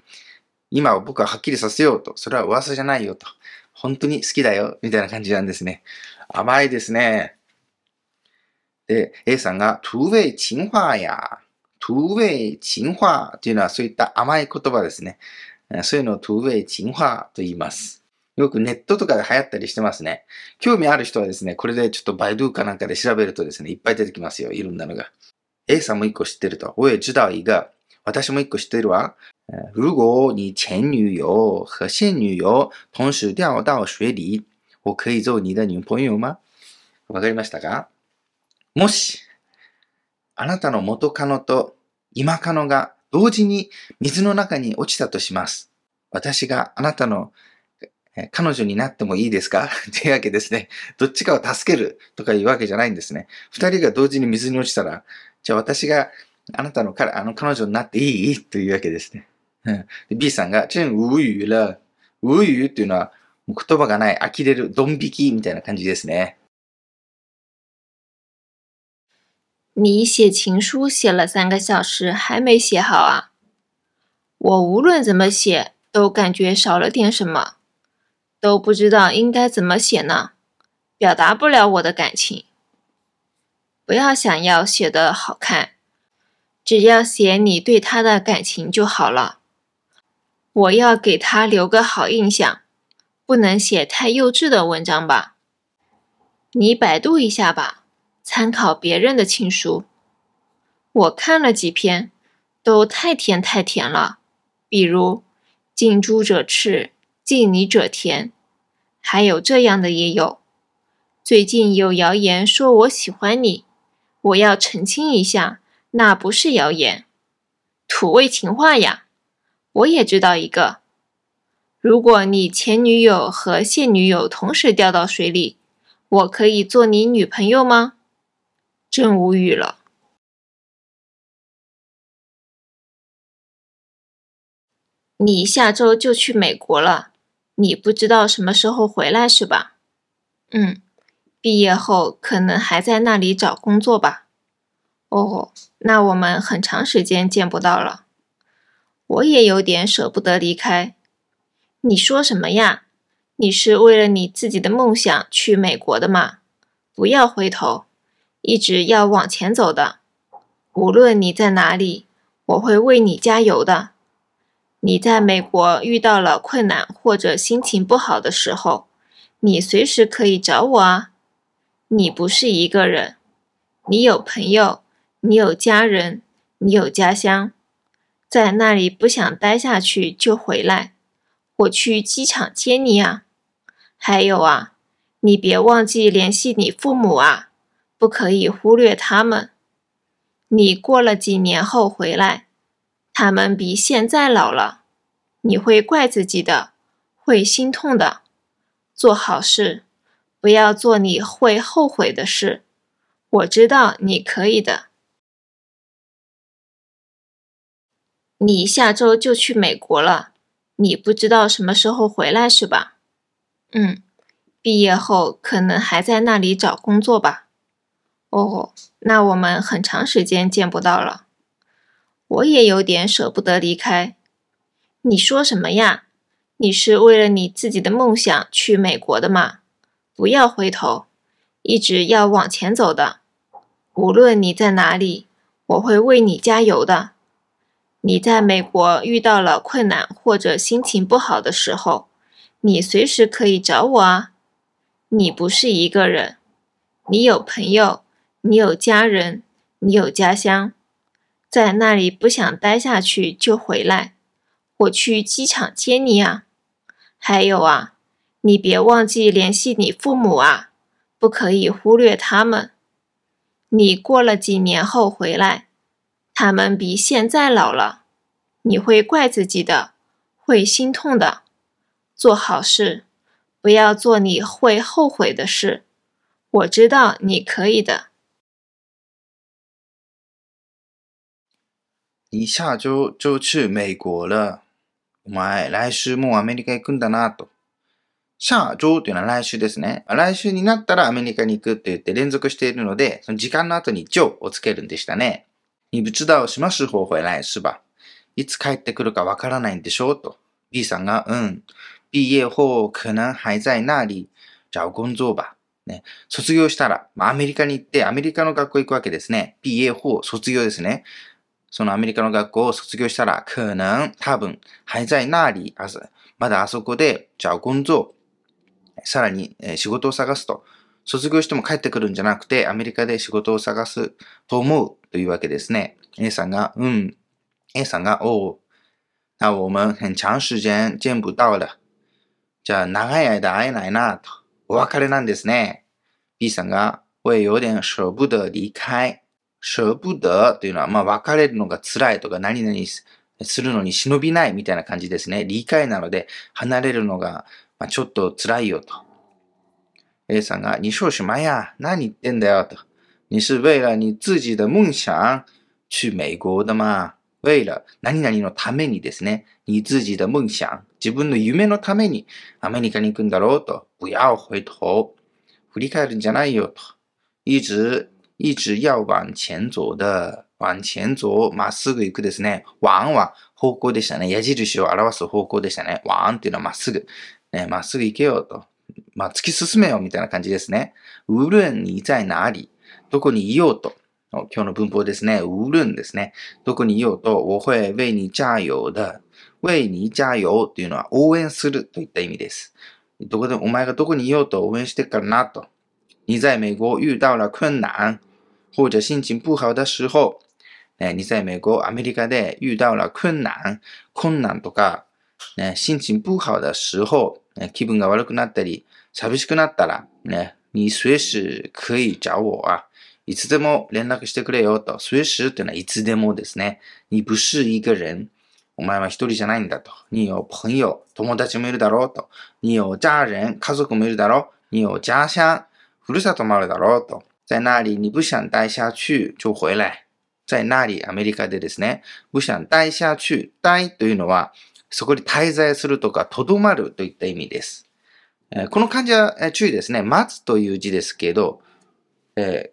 今は僕ははっきりさせようと。それは噂じゃないよと。本当に好きだよ。みたいな感じなんですね。甘いですね。で、A さんが、土味情話や、土味情話というのはそういった甘い言葉ですね。そういうのを土味情話と言います。よくネットとかで流行ったりしてますね。興味ある人はですね、これでちょっとバイドゥかなんかで調べるとですね、いっぱい出てきますよ。いろんなのが。A さんも一個知ってると。我也知道一个。私も一個知ってるわ。如果你前女友和现女友同时掉到水里，我可以做你的女朋友吗？わかりましたか？もし、あなたの元カノと今カノが同時に水の中に落ちたとします。私があなたの彼女になってもいいですか？というわけですね。どっちかを助けるとかいうわけじゃないんですね。二人が同時に水に落ちたら、じゃあ私があなたの彼あの彼女になっていい？というわけですね。うん、B さんが、真無語了。無語っていうのは、言葉がない、呆れる、ドン引きみたいな感じですね。你写情书写了三个小时还没写好啊？我无论怎么写都感觉少了点什么，都不知道应该怎么写呢，表达不了我的感情。不要想要写的好看，只要写你对他的感情就好了。我要给他留个好印象，不能写太幼稚的文章吧？你百度一下吧。参考别人的情书，我看了几篇，都太甜太甜了。比如“近朱者赤，近你者甜”，还有这样的也有。最近有谣言说我喜欢你，我要澄清一下，那不是谣言，土味情话呀。我也知道一个，如果你前女友和现女友同时掉到水里，我可以做你女朋友吗？真无语了。你下周就去美国了，你不知道什么时候回来是吧？嗯，毕业后可能还在那里找工作吧。哦，那我们很长时间见不到了，我也有点舍不得离开。你说什么呀？你是为了你自己的梦想去美国的吗？不要回头。一直要往前走的，无论你在哪里，我会为你加油的。你在美国遇到了困难或者心情不好的时候，你随时可以找我啊。你不是一个人，你有朋友，你有家人，你有家乡，在那里不想待下去就回来，我去机场接你啊。还有啊，你别忘记联系你父母啊。不可以忽略他们。你过了几年后回来，他们比现在老了，你会怪自己的，会心痛的。做好事，不要做你会后悔的事。我知道你可以的。你下周就去美国了，你不知道什么时候回来是吧？嗯，毕业后可能还在那里找工作吧。哦，那我们很长时间见不到了，我也有点舍不得离开。你说什么呀？你是为了你自己的梦想去美国的吗？不要回头，一直要往前走的。无论你在哪里，我会为你加油的。你在美国遇到了困难或者心情不好的时候，你随时可以找我啊。你不是一个人，你有朋友。你有家人，你有家乡，在那里不想待下去就回来，我去机场接你啊。还有啊，你别忘记联系你父母啊，不可以忽略他们。你过了几年后回来，他们比现在老了，你会怪自己的，会心痛的。做好事，不要做你会后悔的事。我知道你可以的。你下周就去美国了。お前、来週もうアメリカ行くんだなと。下周というのは来週ですね。来週になったらアメリカに行くって言って連続しているので、その時間の後に就をつけるんでしたね。你不知道什么时候回来是吧いつ帰ってくるかわからないんでしょうと。B さんが、うん。毕业後可能还在那里找工作吧。ね。卒業したら、まあ、アメリカに行ってアメリカの学校行くわけですね。毕业後、卒業ですね。そのアメリカの学校を卒業したら、可能、多分、还在那里、まだあそこで、じゃあ工作、さらに、え仕事を探すと。卒業しても帰ってくるんじゃなくて、アメリカで仕事を探すと思うというわけですね。A さんが、うん。A さんが、おう。那我们很長時間見不到了。じゃあ、長い間会えないなと。お別れなんですね。B さんが、我也有点舍不得離開。舍不得というのは、まあ、別れるのが辛いとか、何々するのに忍びないみたいな感じですね。理解なので、離れるのが、まあ、ちょっと辛いよと。A さんが、你说什么呀何言ってんだよと。你是为了你自己的梦想去美国的吗为了何々のためにですね、你自己的夢想、自分の夢のためにアメリカに行くんだろうと、不要回頭。振り返るんじゃないよと。一直、一直要往前走的、往前走、まっすぐ行くですね。往は方向でしたね。矢印を表す方向でしたね。往っていうのはまっすぐ。ね、まっすぐ行けよと。まあ、突き進めよみたいな感じですね。無論に在哪里、どこにいようと。今日の文法ですね。無論ですね。どこにいようと、我会为你加油的。为你加油というのは応援するといった意味です。どこで、お前がどこにいようと応援してからなと。你在美国遇到了困難、或者心情不好的時候、ね、你在美国、アメリカで遇到了困難、困難とか、ね、心情不好的時候、ね、気分が悪くなったり、寂しくなったら、ね、你随時可以找我啊。いつでも連絡してくれよと。随時っていうのはいつでもですね。你不是一个人。お前は一人じゃないんだと。你有朋友、友達もいるだろうと。你有家人、家族もいるだろう。你有家鄉、ふるさともあるだろうと。在那里你不想待下去就回来。在那里、アメリカでですね。不想待下去。待というのは、そこに滞在するとか、とどまるといった意味です。この漢字は注意ですね。待つという字ですけど、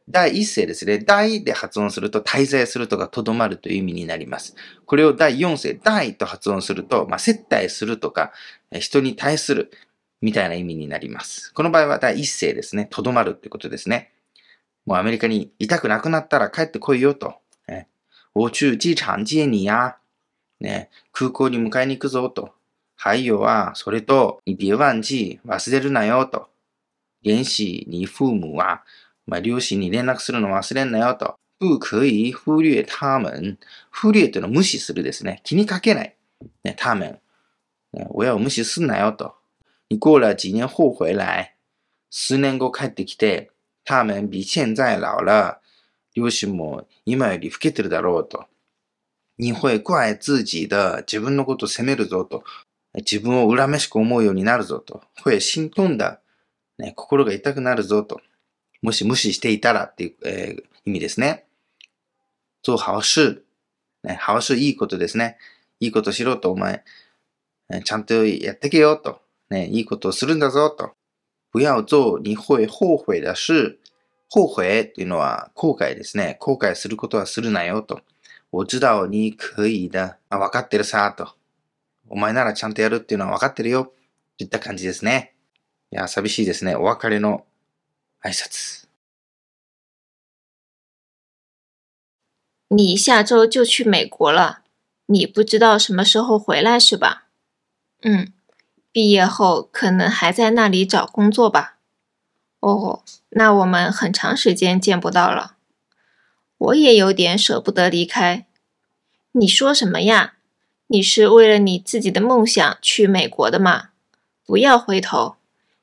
第一声ですね。第で発音すると滞在するとかとどまるという意味になります。これを第四声、第と発音すると、まあ、接待するとか、人に対するみたいな意味になります。この場合は第一声ですね。とどまるってことですね。もうアメリカにいたくなくなったら帰ってこいよと。え我去機場接你や。ね、空港に迎えに行くぞと。还有啊、それと、你别忘記、忘れるなよと。联系你父母啊、まあ、両親に連絡するの忘れんなよと。不可以忽略他们。忽略というのは無視するですね。気にかけない。ね、他们。ね、親を無視すんなよと。你过了几年后回来。数年後帰ってきて、他们比现在老了。両親も今より老けてるだろうと。你会怪自己的。自分のこと責めるぞと。自分を恨めしく思うようになるぞと。会心痛だ。ね、心が痛くなるぞと。もし無視していたらっていう、えー、意味ですね。做好事。ね、好事いいことですね。いいことしろと、お前、ちゃんとやってけよと。ね、いいことをするんだぞと。不要做你会後悔的事。後悔っていうのは後悔ですね。後悔することはするなよと。我知道你可以的。あ、わかってるさと。お前ならちゃんとやるっていうのはわかってるよ。といった感じですね。いや、寂しいですね。お別れの挨拶。你下周就去美国了，你不知道什么时候回来是吧？嗯，毕业后可能还在那里找工作吧。哦，那我们很长时间见不到了，我也有点舍不得离开。你说什么呀？你是为了你自己的梦想去美国的吗？不要回头，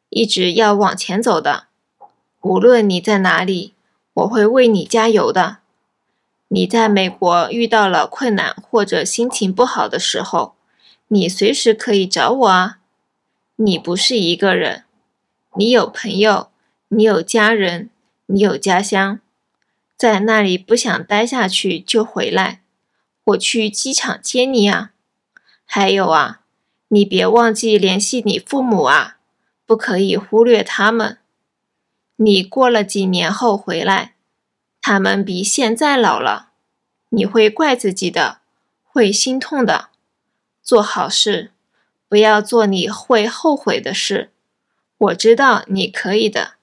一直要往前走的。无论你在哪里，我会为你加油的。你在美国遇到了困难或者心情不好的时候，你随时可以找我啊。你不是一个人，你有朋友，你有家人，你有家乡，在那里不想待下去就回来。我去机场接你啊！还有啊，你别忘记联系你父母啊，不可以忽略他们。你过了几年后回来，他们比现在老了，你会怪自己的，会心痛的。做好事，不要做你会后悔的事。我知道你可以的。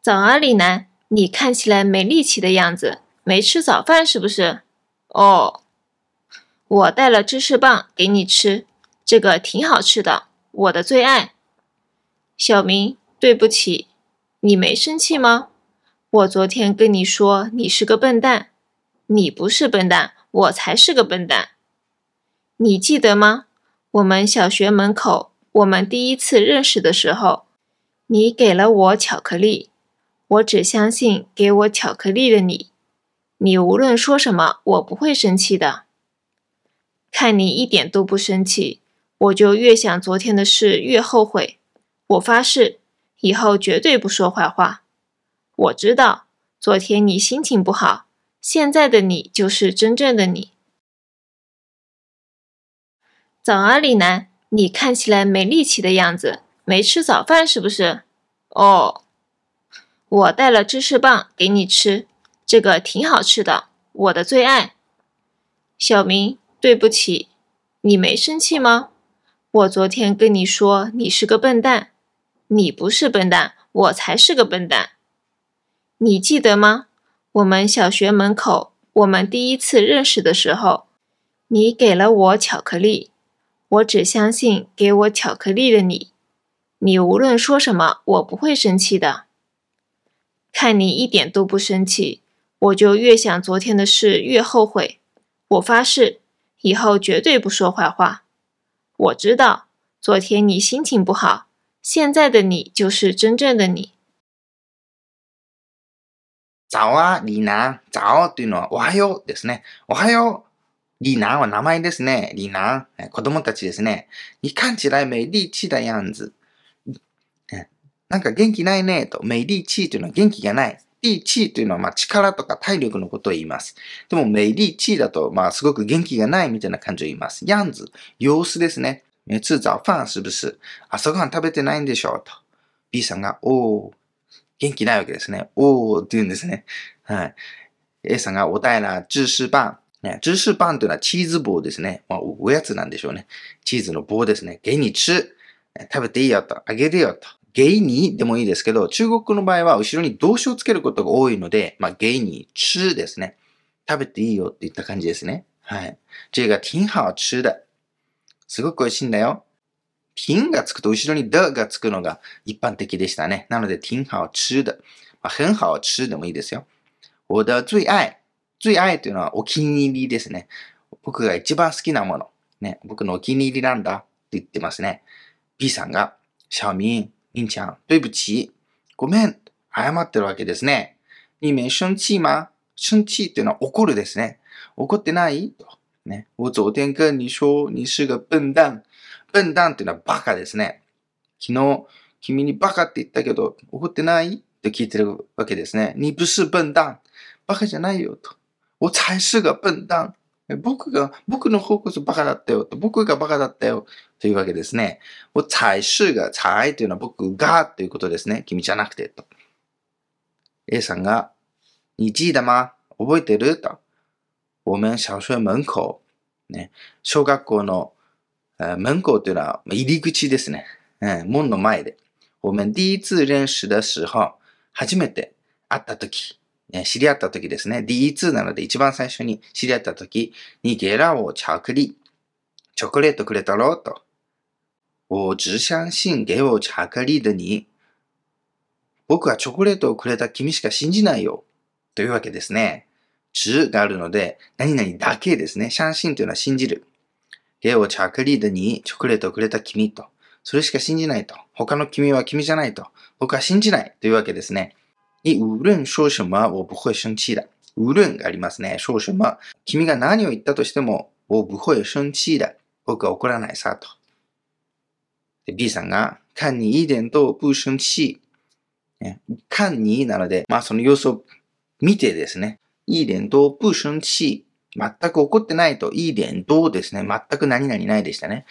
早啊，李楠，你看起来没力气的样子，没吃早饭是不是？哦，我带了芝士棒给你吃，这个挺好吃的，我的最爱。小明，对不起，你没生气吗？我昨天跟你说你是个笨蛋，你不是笨蛋，我才是个笨蛋。你记得吗？我们小学门口，我们第一次认识的时候，你给了我巧克力。我只相信给我巧克力的你，你无论说什么，我不会生气的。看你一点都不生气，我就越想昨天的事越后悔。我发誓，以后绝对不说坏话。我知道，昨天你心情不好，现在的你就是真正的你。早啊，李楠，你看起来没力气的样子，没吃早饭是不是？哦，我带了芝士棒给你吃，这个挺好吃的，我的最爱。小明，对不起，你没生气吗？我昨天跟你说你是个笨蛋，你不是笨蛋，我才是个笨蛋。你记得吗？我们小学门口，我们第一次认识的时候，你给了我巧克力，我只相信给我巧克力的你。你无论说什么，我不会生气的。看你一点都不生气，我就越想昨天的事越后悔。我发誓，以后绝对不说坏话。我知道，昨天你心情不好，现在的你就是真正的你。早啊、リナ、早というのはおはようですね。おはよう。リナは名前ですね。リナ、子供たちですね。你看起来没力气的样子。なんか元気ないねと、没力气というのは元気がない。力气というのはまあ力とか体力のことを言います。でも没力气だとまあすごく元気がないみたいな感じを言います。样子、様子ですね。没吃早饭是不是朝ごはん食べてないんでしょうと。B さんが、おー、元気ないわけですね。おーって言うんですね。はい。A さんが、おたえら、芝士棒。ね、芝士棒というのはチーズ棒ですね。まあ、おやつなんでしょうね。チーズの棒ですね。ゲに吃。食べていいよと。あげるよと。ゲイにでもいいですけど、中国の場合は後ろに動詞をつけることが多いので、まあ、ゲイに吃ですね。食べていいよって言った感じですね。はい。这个挺好吃的。すごく美味しいんだよ。挺がつくと後ろに的がつくのが一般的でしたね。なので、挺好吃的。まあ、很好吃でもいいですよ。我的最愛。最愛というのはお気に入りですね。僕が一番好きなもの。ね、僕のお気に入りなんだって言ってますね。B さんが、小明、みんちゃん、对不起。ごめん。謝ってるわけですね。你没生气吗？生气っていうのは怒るですね。怒ってない？と。ね。我昨天跟你说你是个笨蛋。笨蛋っていうのはバカですね。昨日、君にバカって言ったけど、怒ってない？と聞いてるわけですね。你不是笨蛋。バカじゃないよと。我才是个笨蛋。僕が、僕の方こそバカだったよと。僕がバカだったよ。というわけですね。我才是が、才というのは僕がということですね。君じゃなくてと。A さんが、你记得吗覚えてる？と。我们小学門口。ね。小学校の門口というのは入り口ですね。門の前で。我们第一次認識的時候、初めて会ったとき、知り合ったときですね。第一なので一番最初に知り合ったときに、ゲラを巧克力、チョコレートくれたろうと。我只相信给我巧克力的你。僕はチョコレートをくれた君しか信じないよ。というわけですね。只があるので、何々だけですね。相信というのは信じる。给我巧克力的にチョコレートをくれた君と。それしか信じないと。他の君は君じゃないと。僕は信じないというわけですね。你无论说什么、我不会生气的。无論がありますね。说什么。君が何を言ったとしても、我不会生气的。僕は怒らないさと。で B さんが、看你一点都不生气。看你なので、まあその様子を見てですね。一点都不生气。全く怒ってないと、いい点どうですね。全く何々ないでしたね。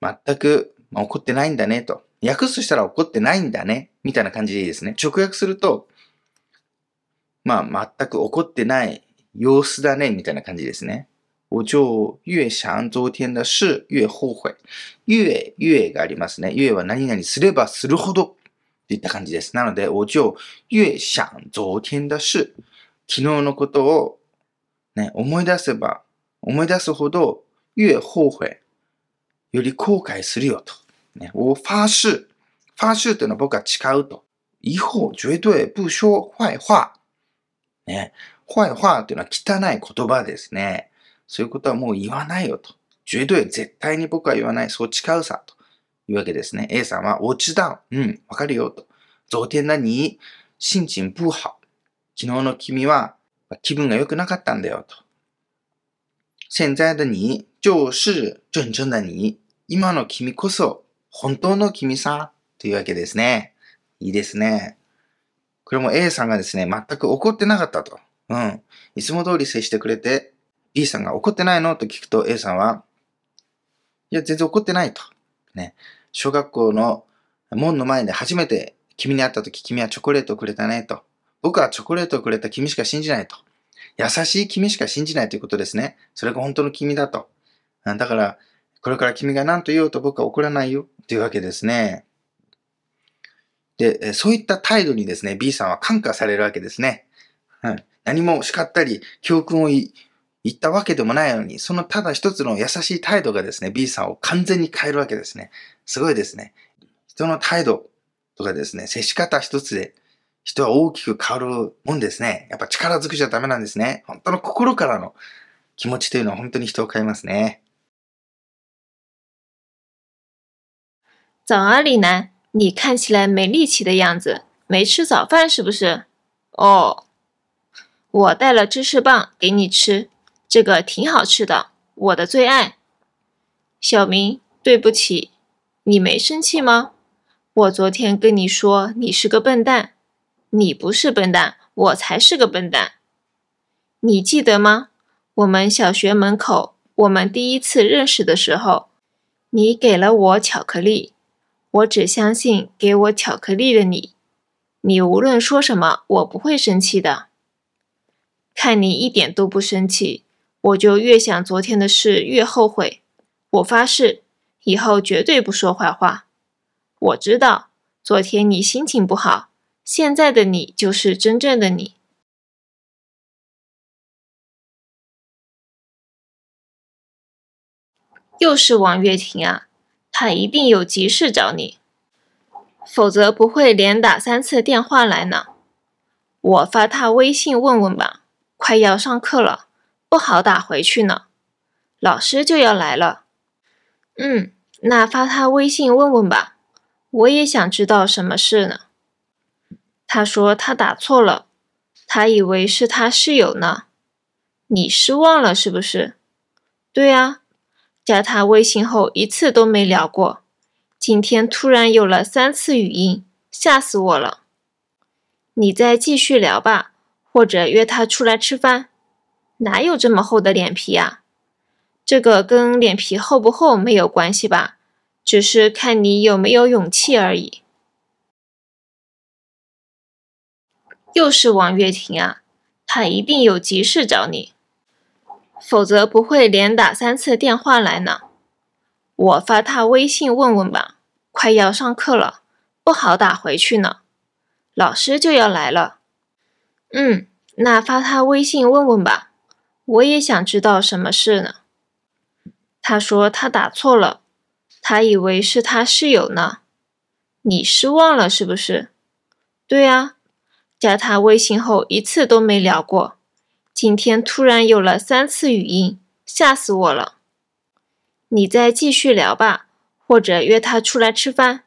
全く、まあ、怒ってないんだねと。訳すとしたら怒ってないんだね。みたいな感じでいいですね。直訳すると、まあ、全く怒ってない様子だね。みたいな感じですね。我就越想昨天的事越後悔。越、越がありますね。越は何々すればするほどといった感じです。なので、我就越想昨天的事。昨日のことをね、思い出せば、思い出すほど、越後悔、より後悔するよと。ね、我发誓。发誓というのは僕は誓うと。以後绝对不说坏話。ね、坏話というのは汚い言葉ですね。そういうことはもう言わないよと。绝对、絶対に僕は言わない。そう誓うさ。というわけですね。A さんは、我知道。うん、わかるよと。昨天的你、心情不好。昨日の君は、気分が良くなかったんだよと。現在的你就是真正的你。今の君こそ本当の君さ。というわけですね。いいですね。これも A さんがですね、全く怒ってなかったと。うん。いつも通り接してくれて、B さんが怒ってないのと聞くと A さんは、いや、全然怒ってないと。ね。小学校の門の前で初めて君に会った時君はチョコレートをくれたねと。僕はチョコレートをくれた君しか信じないと。優しい君しか信じないということですね。それが本当の君だと。だから、これから君が何と言おうと僕は怒らないよ。というわけですね。で、そういった態度にですね、B さんは感化されるわけですね。はい。何も叱ったり、教訓を言ったわけでもないのに、そのただ一つの優しい態度がですね、B さんを完全に変えるわけですね。すごいですね。人の態度とかですね、接し方一つで人は大きく変わるもんですね。やっぱ力づくじゃダメなんですね。本当の心からの気持ちというのは本当に人を変えますね。早啊，李楠，你看起来没力气的样子，没吃早饭是不是？哦，我带了芝士棒给你吃，这个挺好吃的，我的最爱。小明，对不起，你没生气吗？我昨天跟你说你是个笨蛋，你不是笨蛋，我才是个笨蛋。你记得吗？我们小学门口，我们第一次认识的时候，你给了我巧克力。我只相信给我巧克力的你，你无论说什么，我不会生气的。看你一点都不生气，我就越想昨天的事越后悔。我发誓，以后绝对不说坏话。我知道昨天你心情不好，现在的你就是真正的你。又是王月婷啊！她一定有急事找你，否则不会连打三次电话来呢。我发她微信问问吧。快要上课了，不好打回去呢。老师就要来了。嗯，那发她微信问问吧。我也想知道什么事呢。他说他打错了，他以为是他室友呢。你失望了是不是？对啊。加他微信后一次都没聊过，今天突然有了三次语音，吓死我了。你再继续聊吧，或者约他出来吃饭。哪有这么厚的脸皮啊？这个跟脸皮厚不厚没有关系吧？只是看你有没有勇气而已。又是王月婷啊，她一定有急事找你。否则不会连打三次电话来呢。我发她微信问问吧。快要上课了，不好打回去呢。老师就要来了。嗯，那发她微信问问吧。我也想知道什么事呢。他说他打错了，他以为是他室友呢。你失望了是不是？对啊，加他微信后一次都没聊过。今天突然有了三次语音，吓死我了！你再继续聊吧，或者约他出来吃饭。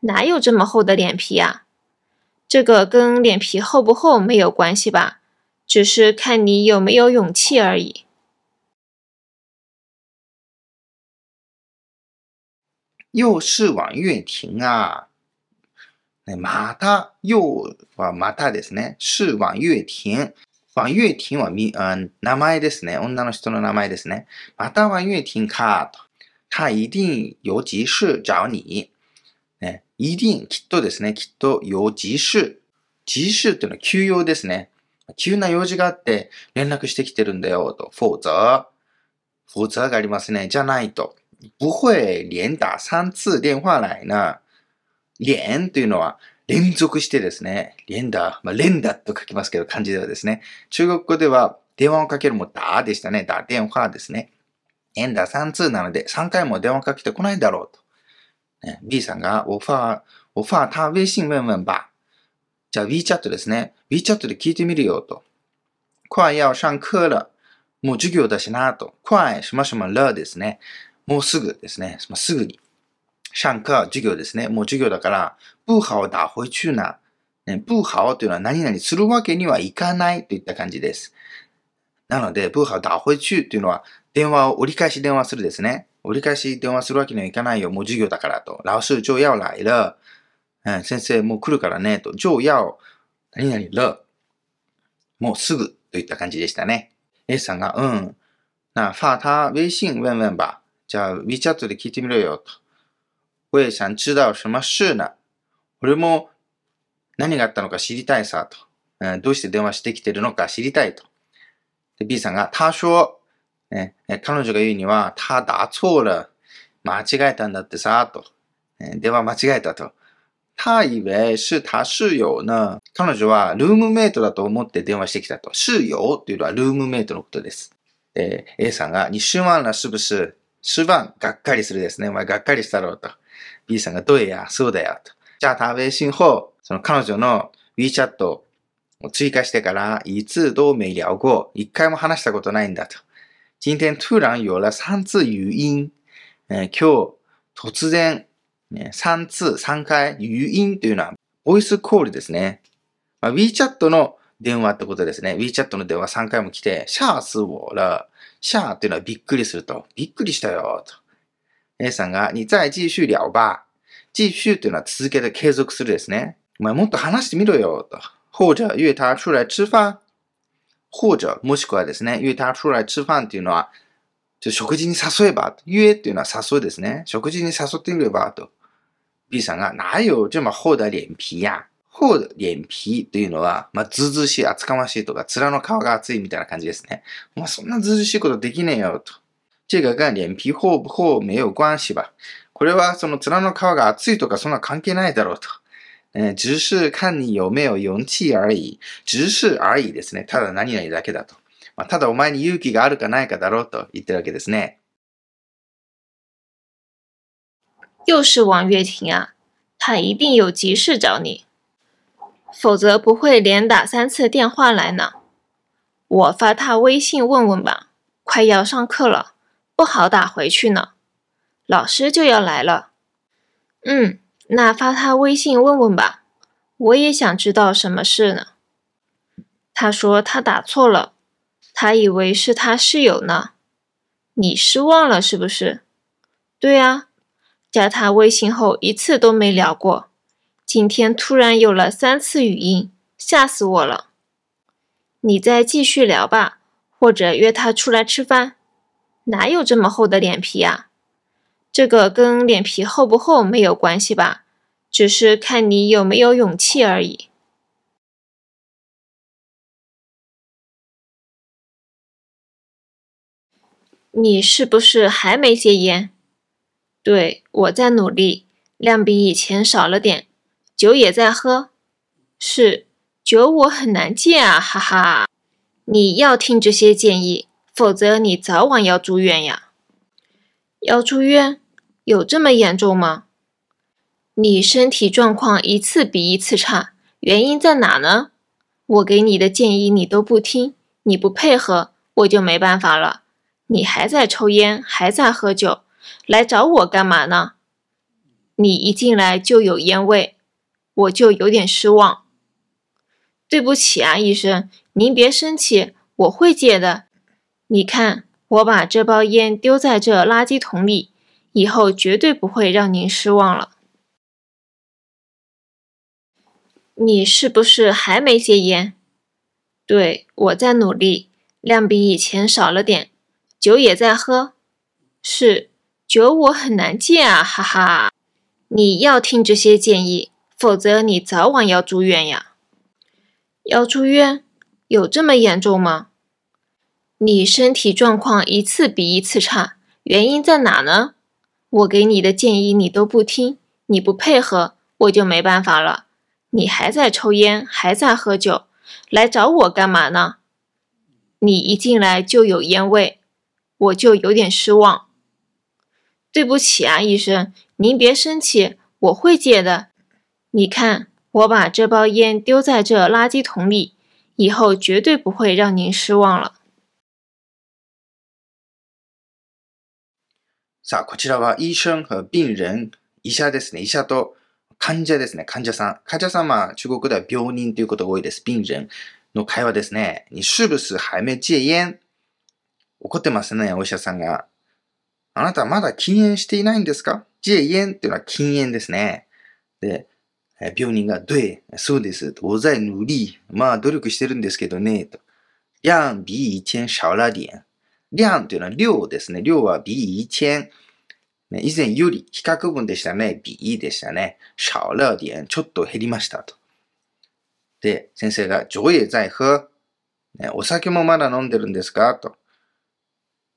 哪有这么厚的脸皮呀？这个跟脸皮厚不厚没有关系吧？只是看你有没有勇气而已。又是王月婷啊！また又はまたですね。是王月婷。ワンユエティンはみあ名前ですね。女の人の名前ですね。またワンユエティンかと。他一定有急事找你。ね、一定、きっとですね。きっと有急事。急事っていうのは急用ですね。急な用事があって連絡してきてるんだよと。否則。否則がありますね。じゃないと。不会連打三次電話来な。連というのは連続してですね、連打、まあ、連打と書きますけど、漢字ではですね、中国語では電話をかけるも打でしたね。打電話ですね。連打3通なので、3回も電話かけてこないだろうと。ね、B さんが、我发、我发他微信問問吧。じゃあ WeChat ですね。WeChat で聞いてみるよと。快要上課了。もう授業だしなと。快、しましま了ですね。もうすぐですね。すぐに。上課、授業ですね。もう授業だから、不好打回去な。ね、不好というのは何々するわけにはいかないといった感じです。なので、不好打回去というのは、電話を折り返し電話するですね。折り返し電話するわけにはいかないよ。もう授業だからと。老師就要来了。先生もう来るからね。と。就要、何々了。もうすぐといった感じでしたね。A さんが、うん。那发他微信问问吧。じゃあ WeChat で聞いてみろよと。我也想知道什么事呢。俺も何があったのか知りたいさと。うんどうして電話してきてるのか知りたいと。で B さんが、他说、ね、彼女が言うには、他打错了。間違えたんだってさ、と。電話間違えたと。他以为是他室友呢。彼女はルームメイトだと思って電話してきたと。室友っていうのはルームメイトのことです。で、A さんが、你失望了是不是失望、がっかりするですね。お前がっかりしたろうと。B さんが、对や、そうだよと。じゃあ、他微信後、その彼女の WeChat を追加してから、一次都没聊過。一回も話したことないんだと。今天突然有了三次語音。えー今日、突然、ね、3通、3回、語音というのは、ボイスコールですね。まあ、WeChat の電話ってことですね。WeChat の電話3回も来て、シャース我了。シャーっていうのはびっくりすると。びっくりしたよ、と。A さんが、你再继续聊吧。继续っていうのは続けて継続するですね。お前もっと話してみろよ、と。或者约他出来吃飯。或者、もしくはですね、约他出来吃飯っていうのは、ちょ食事に誘えば、约っていうのは誘うですね。食事に誘ってみれば、と。B さんが、哪有这么厚的脸皮や。厚的脸皮というのは、まあ、ずうずうしい、厚かましいとか、面の皮が厚いみたいな感じですね。まあ、そんなずうずうしいことできねえよ、と。这个跟脸皮厚不厚没有关系吧。これはその面の皮が厚いとかそんな関係ないだろうと。えー只是看你有没有勇气而已。只是而已ですね。ただ何々だけだと。まあ、ただお前に勇気があるかないかだろうと言ってるわけですね。又是王月婷啊，她一定有急事找你，否则不会连打三次电话来呢。我发她微信问问吧，快要上课了， 不好打回去呢。老师就要来了。嗯，那发他微信问问吧，我也想知道什么事呢。他说他打错了，他以为是他室友呢。你失望了是不是？对啊。加他微信后一次都没聊过，今天突然有了三次语音，吓死我了。你再继续聊吧，或者约他出来吃饭。哪有这么厚的脸皮呀、这个跟脸皮厚不厚没有关系吧，只是看你有没有勇气而已。你是不是还没戒烟？对，我在努力，量比以前少了点，酒也在喝。是，酒我很难戒啊，哈哈。你要听这些建议，否则你早晚要住院呀。要住院？有这么严重吗？你身体状况一次比一次差，原因在哪呢？我给你的建议你都不听，你不配合，我就没办法了。你还在抽烟，还在喝酒。来找我干嘛呢？你一进来就有烟味，我就有点失望。对不起啊，医生，您别生气，我会戒的。你看，我把这包烟丢在这垃圾桶里，以后绝对不会让您失望了。你是不是还没戒烟？对，我在努力，量比以前少了点，酒也在喝。是。酒我很难戒啊，哈哈！你要听这些建议，否则你早晚要住院呀。要住院？有这么严重吗？你身体状况一次比一次差，原因在哪呢？我给你的建议你都不听，你不配合，我就没办法了。你还在抽烟，还在喝酒，来找我干嘛呢？你一进来就有烟味，我就有点失望。对不起啊，医生，您别生气，我会戒的。你看，我把这包烟丢在这垃圾桶里，以后绝对不会让您失望了。さあ、こちらは医生和病人、医者ですね。医者と患者ですね。患者さん。患者さんは中国では病人ということが多いです。病人の会話ですね。你是不是还没戒烟怒ってますね、お医者さんが。あなたまだ禁煙していないんですか？戒煙っていうのは禁煙ですね。で、病人が、对、そうです。我在努力。まあ、努力してるんですけどね。と。量比以前少了点。量というのは量ですね。量は比以前。ね、以前より、比較文でしたね。比でしたね。少了点。ちょっと減りましたと。で、先生が、酒也在喝。ね、お酒もまだ飲んでるんですか？と。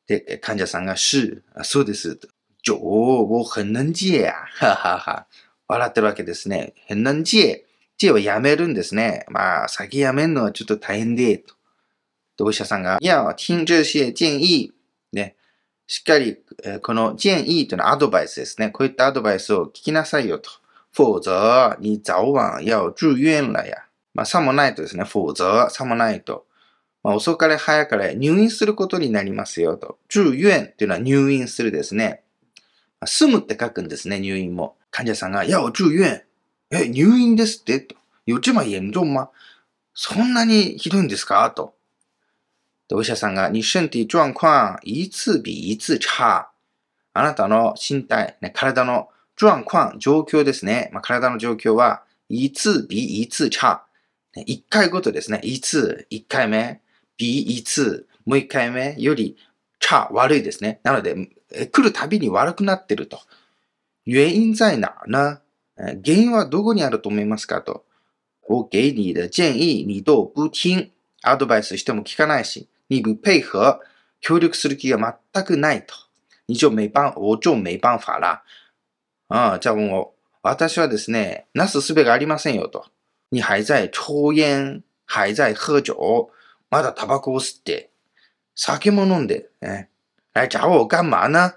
で、患者さんが、是。あそうです。と酒、我很能戒や。ははは。笑ってるわけですね。很能戒。戒はやめるんですね。まあ、酒やめるのはちょっと大変で、と。で、お医者さんが、要听这些建議。ね。しっかり、この建議というのはアドバイスですね。こういったアドバイスを聞きなさいよと。否則、你早晚要住院了や。まあ、さもないとですね。否則、さもないと。まあ、遅かれ早かれ入院することになりますよと。住院というのは入院するですね。住むって書くんですね、入院も。患者さんが、要住院。え、入院ですって？と。有这么严重吗そんなにひどいんですか？と。お医者さんが、你身体状況一次比一次差。あなたの身体、ね、体の状況、状況ですね。まあ、体の状況は、一次比一次差。ね一回ごとですね。一次、一回目。比一次、もう一回目より、差、悪いですね。なので、来るたびに悪くなってると。原因在哪呢？原因はどこにあると思いますかと。我给你的建议你都不听。アドバイスしても聞かないし。你不配合。協力する気が全くないと。你就没办、我就没办法啦。ああ、じゃあもう、私はですね、なすすべがありませんよと。你还在抽煙、还在喝酒。まだタバコを吸って、酒も飲んで、えね。来找我干嘛呢？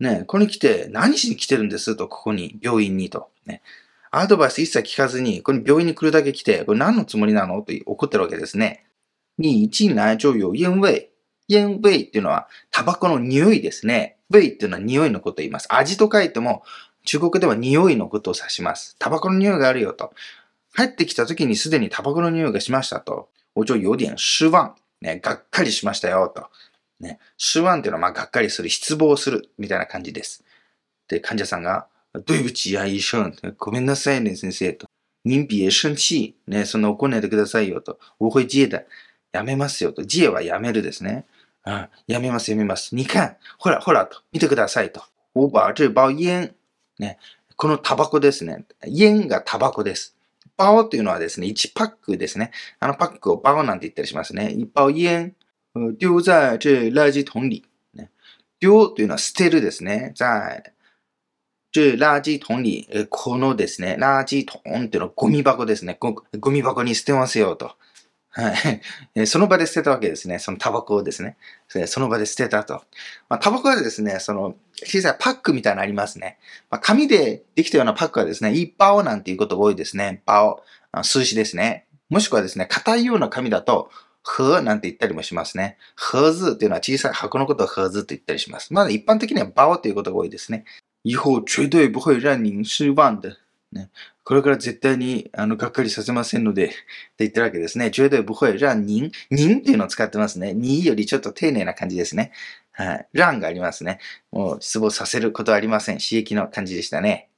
ね、ここに来て何しに来てるんです？と、ここに、病院にと。ね。アドバイス一切聞かずに、ここに病院に来るだけ来て、これ何のつもりなの？と怒ってるわけですね。你进来就有烟味。煙味っていうのは、タバコの匂いですね。味っていうのは匂いのことを言います。味と書いても、中国では匂いのことを指します。タバコの匂いがあるよと。入ってきた時にすでにタバコの匂いがしましたと。我就有点失望。ね、がっかりしましたよと。ね、失望っていうのは、まあ、がっかりする、失望する、みたいな感じです。で、患者さんが、对不起呀、医生。ごめんなさいね、先生。と。您别生气。ね、そんな怒んないでくださいよ。と。我会戒的。やめますよ。と。戒はやめるですね。うん、やめます、やめます。你看、ほら、ほら、と。見てください、と。我把这包烟。ね、このタバコですね。煙がタバコです。バオというのはですね、1パックですね。あのパックをバオなんて言ったりしますね。一包煙、丢在这垃圾桶里。ね、丢というのは捨てるですね。在这垃圾桶里、えこのですね、垃圾桶っていうのはゴミ箱ですね。ゴミ箱に捨てますよと。はい。その場で捨てたわけですね。そのタバコをですね。その場で捨てたと。まあ、タバコはですね、その小さいパックみたいなのありますね。まあ、紙でできたようなパックはですね、一包なんていうことが多いですね。包、あ数詞ですね。もしくはですね、硬いような紙だと、盒なんて言ったりもしますね。盒子っていうのは小さい箱のことを盒子と言ったりします。まだ一般的には包ということが多いですね。以後绝对不会让您失望的。ね、これから絶対に、あの、がっかりさせませんので、って言ってるわけですね。绝对不会让您、您っていうのを使ってますね。によりちょっと丁寧な感じですね。はい。让がありますね。もう失望させることはありません。刺激の感じでしたね。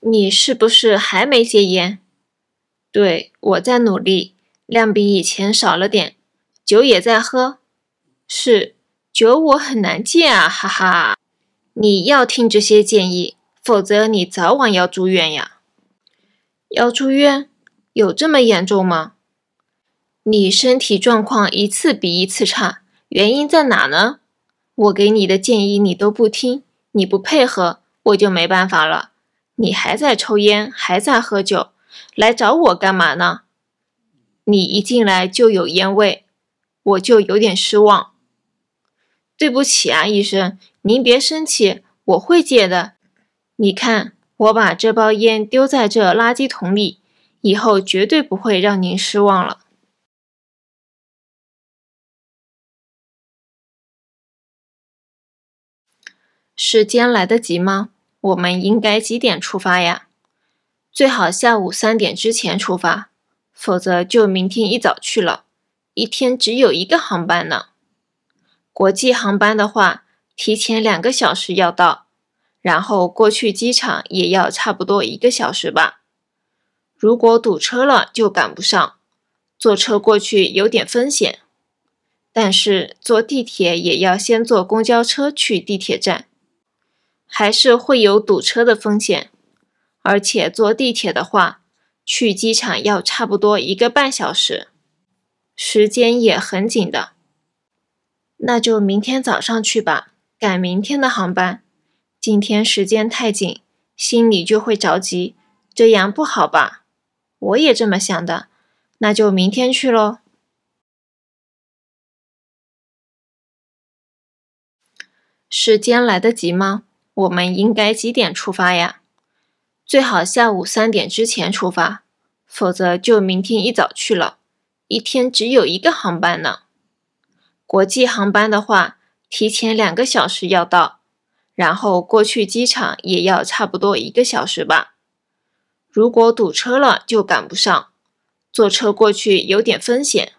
你是不是还没戒烟？对，我在努力，量比以前少了点，酒也在喝。是，酒我很难戒啊，哈哈。你要听这些建议，否则你早晚要住院呀。要住院？有这么严重吗？你身体状况一次比一次差，原因在哪呢？我给你的建议你都不听，你不配合，我就没办法了。你还在抽烟，还在喝酒，来找我干嘛呢？你一进来就有烟味，我就有点失望。对不起啊，医生，您别生气，我会戒的。你看，我把这包烟丢在这垃圾桶里，以后绝对不会让您失望了。时间来得及吗？我们应该几点出发呀？最好下午三点之前出发，否则就明天一早去了。一天只有一个航班呢。国际航班的话，提前两个小时要到。然后过去机场也要差不多一个小时吧。如果堵车了就赶不上，坐车过去有点风险。但是坐地铁也要先坐公交车去地铁站，还是会有堵车的风险。而且坐地铁的话，去机场要差不多一个半小时，时间也很紧的。那就明天早上去吧，赶明天的航班。今天时间太紧，心里就会着急，这样不好吧？我也这么想的，那就明天去喽。时间来得及吗？我们应该几点出发呀？最好下午三点之前出发，否则就明天一早去了。一天只有一个航班呢。国际航班的话，提前两个小时要到，然后过去机场也要差不多一个小时吧。如果堵车了就赶不上，坐车过去有点风险。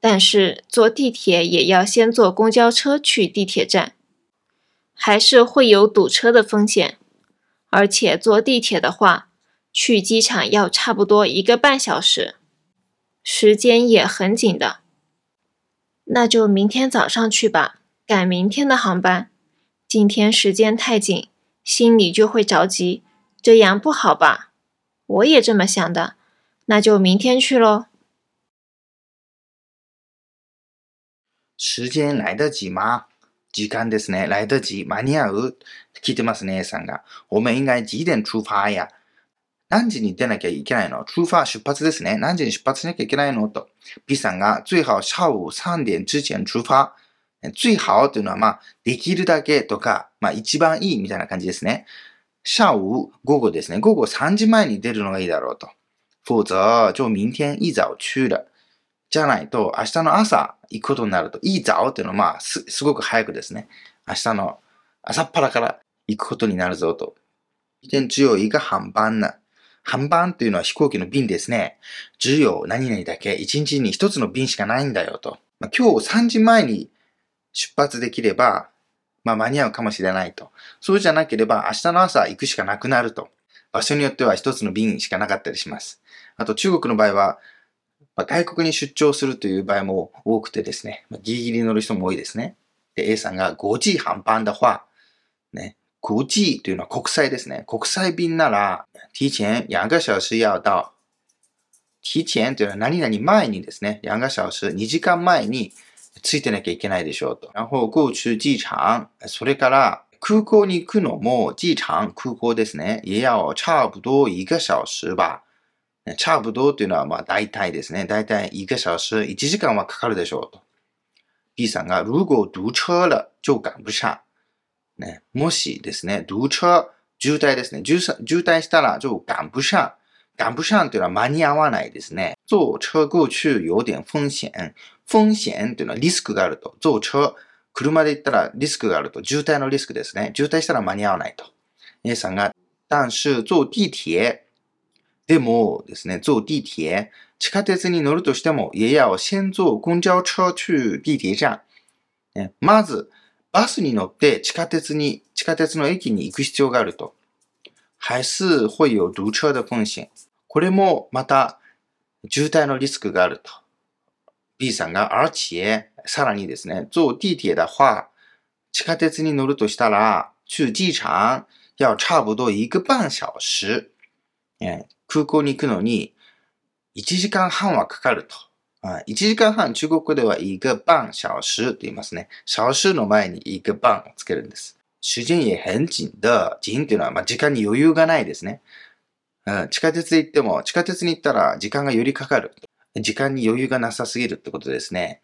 但是坐地铁也要先坐公交车去地铁站。还是会有堵车的风险，而且坐地铁的话，去机场要差不多一个半小时，时间也很紧的。那就明天早上去吧，赶明天的航班。今天时间太紧，心里就会着急，这样不好吧？我也这么想的，那就明天去喽。时间来得及吗？時間ですね。来得及、間に合う聞いてますね、A さんが。我们应该几点出发や 何時に出なきゃいけないの？出发、出発ですね。何時に出発しなきゃいけないの？と。B さんが、最好下午3点之前出发。最好というのは、まあ、できるだけとか、まあ、一番いいみたいな感じですね。下午、午後ですね。午後3時前に出るのがいいだろうと。否则、就明天一早去了。じゃないと、明日の朝行くことになると、いいぞっていうのは、まあ、す、すごく早くですね。明日の朝っぱらから行くことになるぞと。一天只有一个航班呢。航班っていうのは飛行機の便ですね。只有何々だけ、一日に一つの便しかないんだよと。まあ、今日3時前に出発できれば、まあ間に合うかもしれないと。そうじゃなければ明日の朝行くしかなくなると。場所によっては一つの便しかなかったりします。あと中国の場合は、まあ、外国に出張するという場合も多くてですね、まあ、ギリギリ乗る人も多いですね。A さんが5 g 半班的話、ね、5 g というのは国際ですね。国際便なら、提前2个小時要到。提前というのは何々前にですね、2个小時、2時間前についてなきゃいけないでしょうと。然後、过去機場、それから空港に行くのも、機場、空港ですね。也要差不多一个小時吧。差不多というのはまあ大体ですね。大体一个小時、1時間はかかるでしょうと。B さんが、如果堵車了就赶不上。ね、もしですね、堵車、渋滞ですね。渋滞したら就赶不上。赶不上というのは間に合わないですね。坐車過去有点風險。風險というのはリスクがあると。坐車、車で行ったらリスクがあると。渋滞のリスクですね。渋滞したら間に合わないと。A さんが、但是坐地铁でもですね、坐地铁、地下鉄に乗るとしても、也要先坐公交車去地铁站。まず、バスに乗って地下鉄に、地下鉄の駅に行く必要があると。还是会有堵車的風险。これもまた渋滞のリスクがあると。B さんが、而且、さらにですね、坐地铁的話、地下鉄に乗るとしたら、去機場要差不多一个半小時。空港に行くのに、1時間半はかかると。1時間半、中国語では一个半小時と言いますね。小時の前に一个半をつけるんです。時間也很緊的。緊っていうのは、まあ、時間に余裕がないですね。うん、地下鉄行っても、地下鉄に行ったら時間がよりかかる。時間に余裕がなさすぎるってことですね。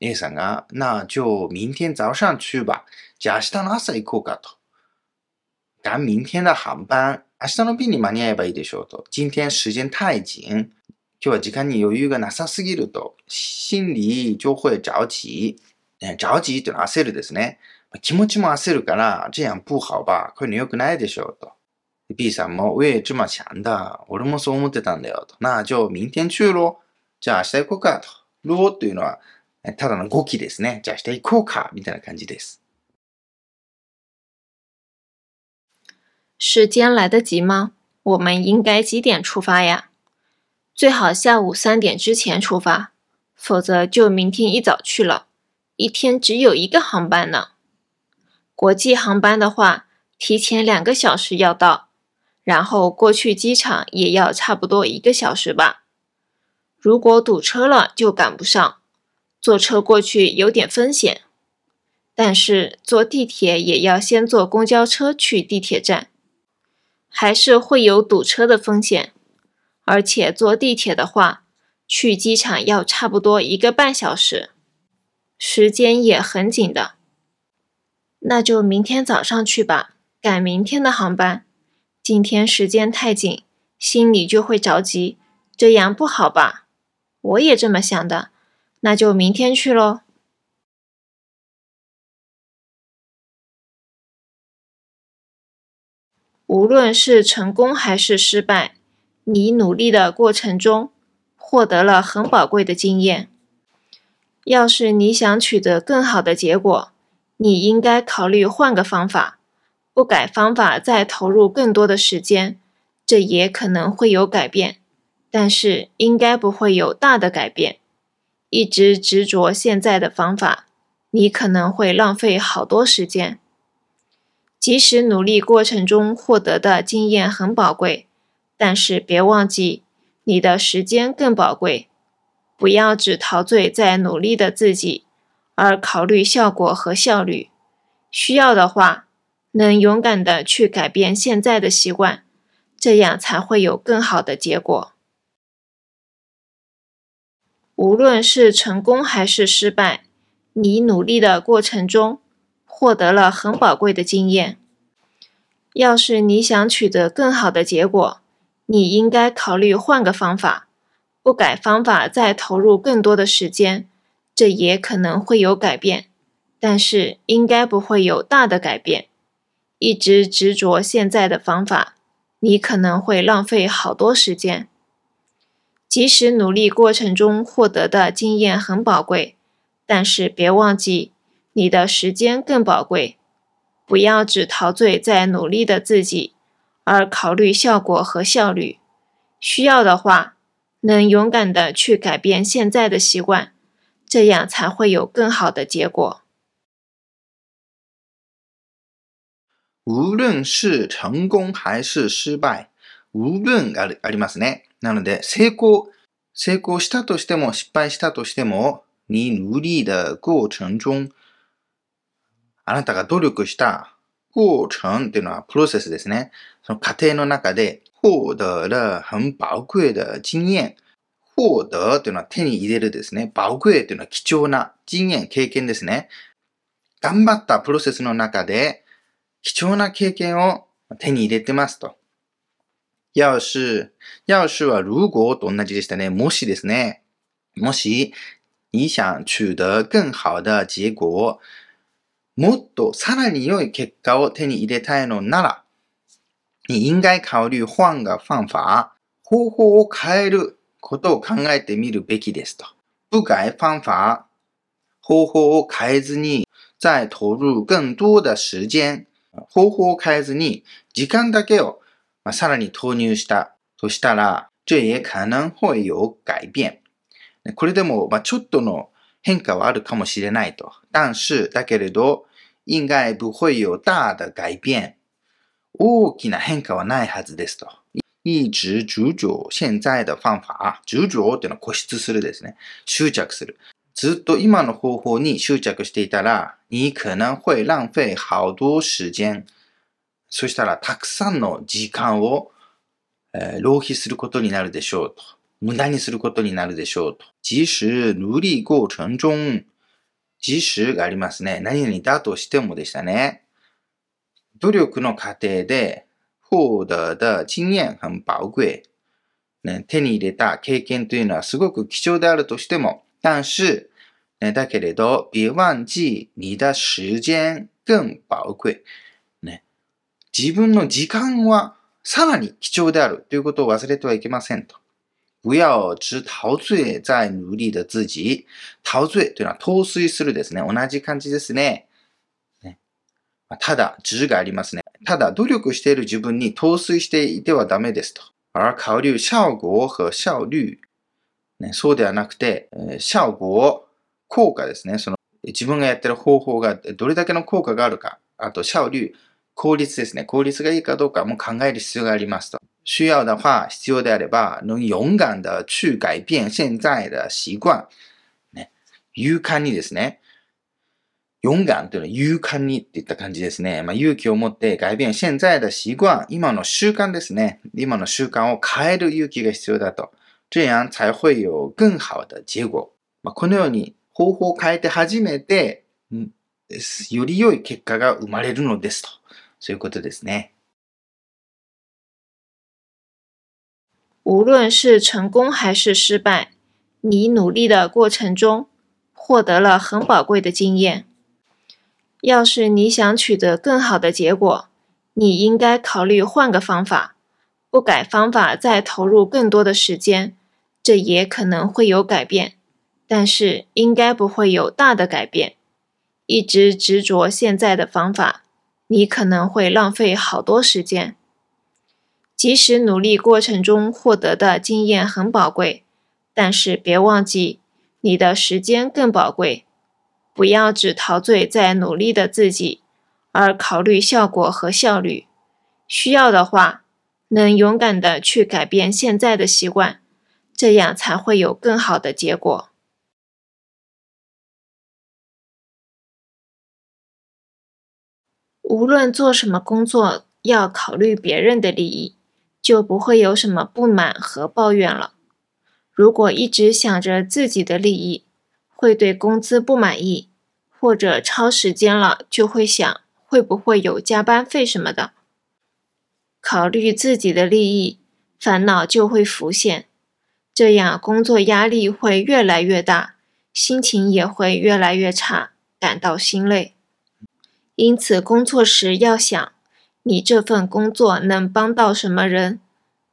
A さんが、那就明天早上去吧。じゃあ明日の朝行こうかと。赶明天的航班。明日の便に間に合えばいいでしょうと。今天時間太緊。今日は時間に余裕がなさすぎると。心里就会着急。着急というのは焦るですね。気持ちも焦るから、这样不好吧。こういうの良くないでしょうと。B さんも、我也这么想的。俺もそう思ってたんだよと。なあ、じゃあ明天去ろ。じゃあ明日行こうかと。ろというのは、ただの語気ですね。じゃあ明日行こうか。みたいな感じです。时间来得及吗？我们应该几点出发呀？最好下午三点之前出发，否则就明天一早去了。一天只有一个航班呢。国际航班的话，提前两个小时要到，然后过去机场也要差不多一个小时吧。如果堵车了，就赶不上。坐车过去有点风险，但是坐地铁也要先坐公交车去地铁站，还是会有堵车的风险。而且坐地铁的话，去机场要差不多一个半小时，时间也很紧的。那就明天早上去吧，赶明天的航班。今天时间太紧，心里就会着急，这样不好吧？我也这么想的。那就明天去喽。无论是成功还是失败，你努力的过程中获得了很宝贵的经验。要是你想取得更好的结果，你应该考虑换个方法，不改方法再投入更多的时间，这也可能会有改变，但是应该不会有大的改变。一直执着现在的方法，你可能会浪费好多时间。即使努力过程中获得的经验很宝贵，但是别忘记你的时间更宝贵。不要只陶醉在努力的自己，而考虑效果和效率。需要的话，能勇敢的去改变现在的习惯，这样才会有更好的结果。无论是成功还是失败，你努力的过程中获得了很宝贵的经验。要是你想取得更好的结果，你应该考虑换个方法，不改方法再投入更多的时间，这也可能会有改变，但是应该不会有大的改变。一直执着现在的方法，你可能会浪费好多时间。即使努力过程中获得的经验很宝贵，但是别忘记你的时间更宝贵。不要只陶醉在努力的自己，而考虑效果和效率。需要的话，能勇敢的去改变现在的习惯，这样才会有更好的结果。无论是成功还是失败，无论ありありますね。なので、成功、成功したとしても、失敗したとしても、你努力的过程中、あなたが努力した過程っていうのはプロセスですね。 その過程の中で、获得了很宝贵的经验。获得というのは手に入れるですね。宝贵というのは貴重な经验、経験ですね。頑張ったプロセスの中で、貴重な経験を手に入れてますと。要是、要是は如果と同じでしたね。もしですね。もし、你想取得更好的结果、もっとさらに良い結果を手に入れたいのなら、你应该考虑换个方法、方法を変えることを考えてみるべきですと。不改方法、方法を変えずに、再投入更多的時間、方法を変えずに、時間だけをまあ、さらに投入したとしたら、这也可能会有改变。これでも、まあ、ちょっとの変化はあるかもしれないと。但是、だけれど、应该不会有大的改变。大きな変化はないはずですと。一直执着現在的方法。執着っていうのは固執するですね。執着する。ずっと今の方法に執着していたら、你可能会浪费好多時間。そしたら、たくさんの時間を、えー、浪費することになるでしょうと。無駄にすることになるでしょうと。即使努力過程中、即使がありますね。何々だとしてもでしたね。努力の過程で获得的经验很宝贵。ね、手に入れた経験というのはすごく貴重であるとしても、但是、ね、だけれど、別忘記你的時間更宝貴。自分の時間はさらに貴重であるということを忘れてはいけませんと。不要只陶醉在努力的自己。陶醉というのは陶酔するですね。同じ感じですね。ただ、字がありますね。ただ、努力している自分に陶酔していてはダメですと。而考慮效果和效率。ね、そうではなくて、效果、効果ですね。その自分がやってる方法がどれだけの効果があるか。あと、效率、効率ですね。効率がいいかどうかも考える必要がありますと。需要的话、必要であれば、能勇敢的去改变现在的習慣。ね、勇敢にですね。勇敢というのは勇敢にっていった感じですね。まあ、勇気を持って改变現在的習慣。今の習慣ですね。今の習慣を変える勇気が必要だと。这样才会有更好的結果。まあ、このように方法を変えて初めて、より良い結果が生まれるのですと。そういうことですね。无论是成功还是失败，你努力的过程中获得了很宝贵的经验。要是你想取得更好的结果，你应该考虑换个方法，不改方法，再投入更多的时间，这也可能会有改变，但是应该不会有大的改变。一直执着现在的方法，你可能会浪费好多时间。即使努力过程中获得的经验很宝贵，但是别忘记你的时间更宝贵。不要只陶醉在努力的自己，而考虑效果和效率。需要的话，能勇敢的去改变现在的习惯，这样才会有更好的结果。无论做什么工作，要考虑别人的利益。就不会有什么不满和抱怨了。如果一直想着自己的利益，会对工资不满意，或者超时间了就会想会不会有加班费什么的。考虑自己的利益，烦恼就会浮现，这样工作压力会越来越大，心情也会越来越差，感到心累。因此，工作时要想。你这份工作能帮到什么人？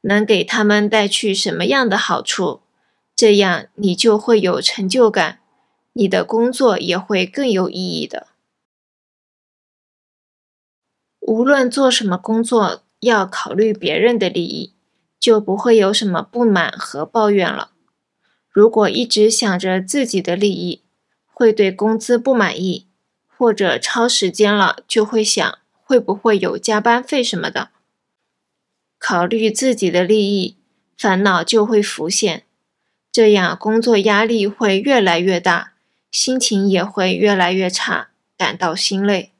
能给他们带去什么样的好处？这样你就会有成就感，你的工作也会更有意义的。无论做什么工作，要考虑别人的利益，就不会有什么不满和抱怨了。如果一直想着自己的利益，会对工资不满意，或者超时间了就会想。会不会有加班费什么的？考虑自己的利益，烦恼就会浮现，这样工作压力会越来越大，心情也会越来越差，感到心累。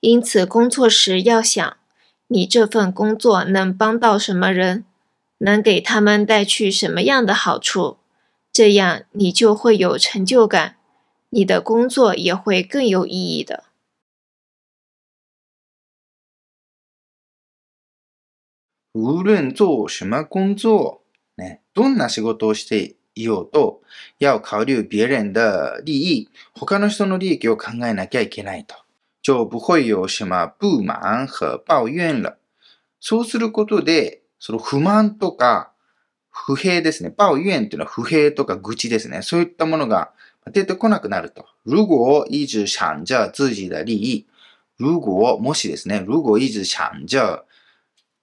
因此，工作时要想，你这份工作能帮到什么人，能给他们带去什么样的好处，这样你就会有成就感，你的工作也会更有意义的。无论做什么工作、ね、どんな仕事をして いようと、要考慮別人的利益、他の人の利益を考えなきゃいけないと。就不会有什么不満和抱怨了。そうすることで、その不満とか不平ですね。抱怨っていうのは不平とか愚痴ですね。そういったものが出てこなくなると。如果一直想着自己的利益、如果、もしですね。如果一直想着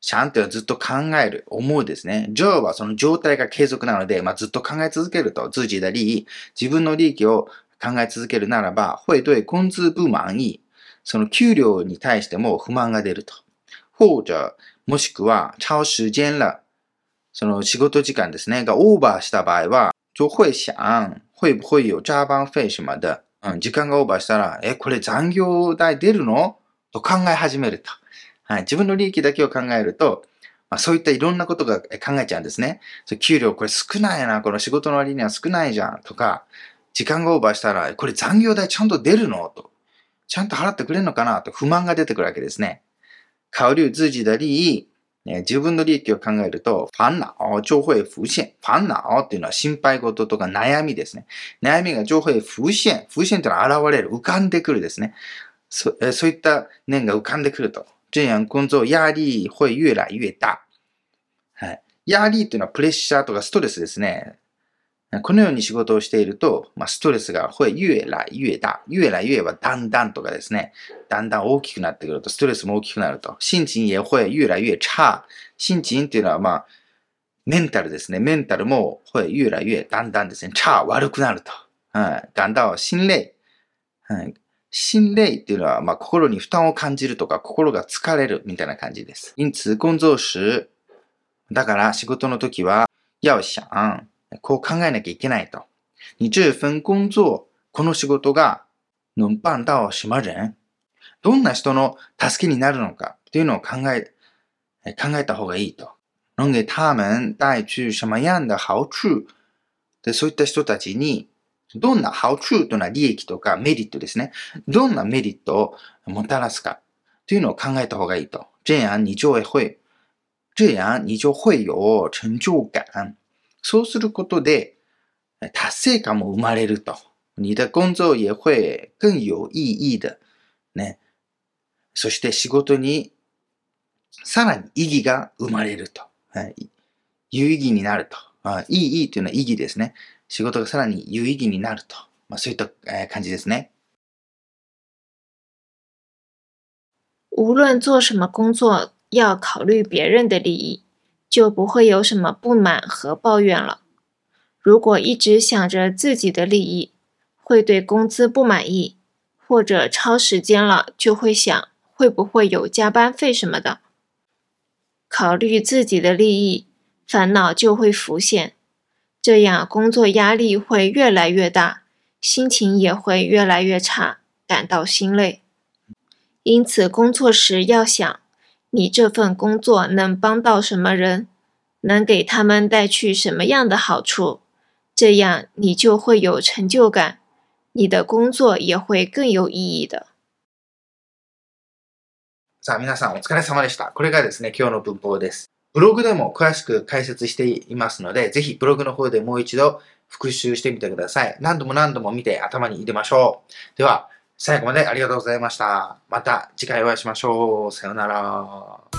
シャンってはずっと考える、思うですね。ジョーはその状態が継続なので、まあ、ずっと考え続けると、自己的利益、自分の利益を考え続けるならば、会对工資不満意。その給料に対しても不満が出ると。或者、もしくは、超時間了。その仕事時間ですね、がオーバーした場合は、就会想、会不会有加班費什么的。うん、時間がオーバーしたら、え、これ残業代出るの？と考え始めると。はい、自分の利益だけを考えると、まあ、そういったいろんなことが考えちゃうんですね。給料これ少ないな、この仕事の割には少ないじゃんとか、時間がオーバーしたら、これ残業代ちゃんと出るの？と。ちゃんと払ってくれるのかな？と不満が出てくるわけですね。考慮自己的利益、自分の利益を考えると、煩恼就会浮現。煩悩っていうのは心配事とか悩みですね。悩みが就会浮現。浮現っていうのは現れる。浮かんでくるですね。そそういった念が浮かんでくると。这样工作压力会越来越大。はい。压力っていうのはプレッシャーとかストレスですね。このように仕事をしていると、まあ、ストレスが会越来越大。越来越はだんだんとかですね。だんだん大きくなってくると、ストレスも大きくなると。心情也会越来越差。心情っていうのは、まあ、メンタルですね。メンタルも会越来越だんだんですね。差、悪くなると。はい。感到心累。はい。心累っていうのは、まあ、心に負担を感じるとか、心が疲れるみたいな感じです。因此、工作時、だから仕事の時は、要想、こう考えなきゃいけないと。你这份工作、この仕事が、能办到什么人どんな人の助けになるのか？っていうのを考え、考えた方がいいと。能给他们带去什么样的好处？で、そういった人たちに、どんな好处というのは利益とかメリットですね。どんなメリットをもたらすかというのを考えた方がいいと。这样你就会、这样你就会有成就感。そうすることで、達成感も生まれると。你的工作也会更有意義的。ね。そして仕事にさらに意義が生まれると。はい、有意義になると。あいい、いいというのは意義ですね。仕事がさらに有意義になると。まあ、そういった感じですね。无论做什么工作，要考虑别人的利益，就不会有什么不满和抱怨了。如果一直想着自己的利益，会对工资不满意，或者超时间了就会想会不会有加班费什么的。考虑自己的利益，烦恼就会浮现， 这样工作压力会越来越大，心情也会越来越差，感到心累。因此，工作时要想，你这份工作能帮到什么人，能给他们带去什么样的好处，这样你就会有成就感，你的工作也会更有意义的。さあ、皆さんお疲れ様でした。これがですね、今日の文法です。 ブログでも詳しく解説していますので、ぜひブログの方でもう一度復習してみてください。何度も何度も見て頭に入れましょう。では、最後までありがとうございました。また次回お会いしましょう。さようなら。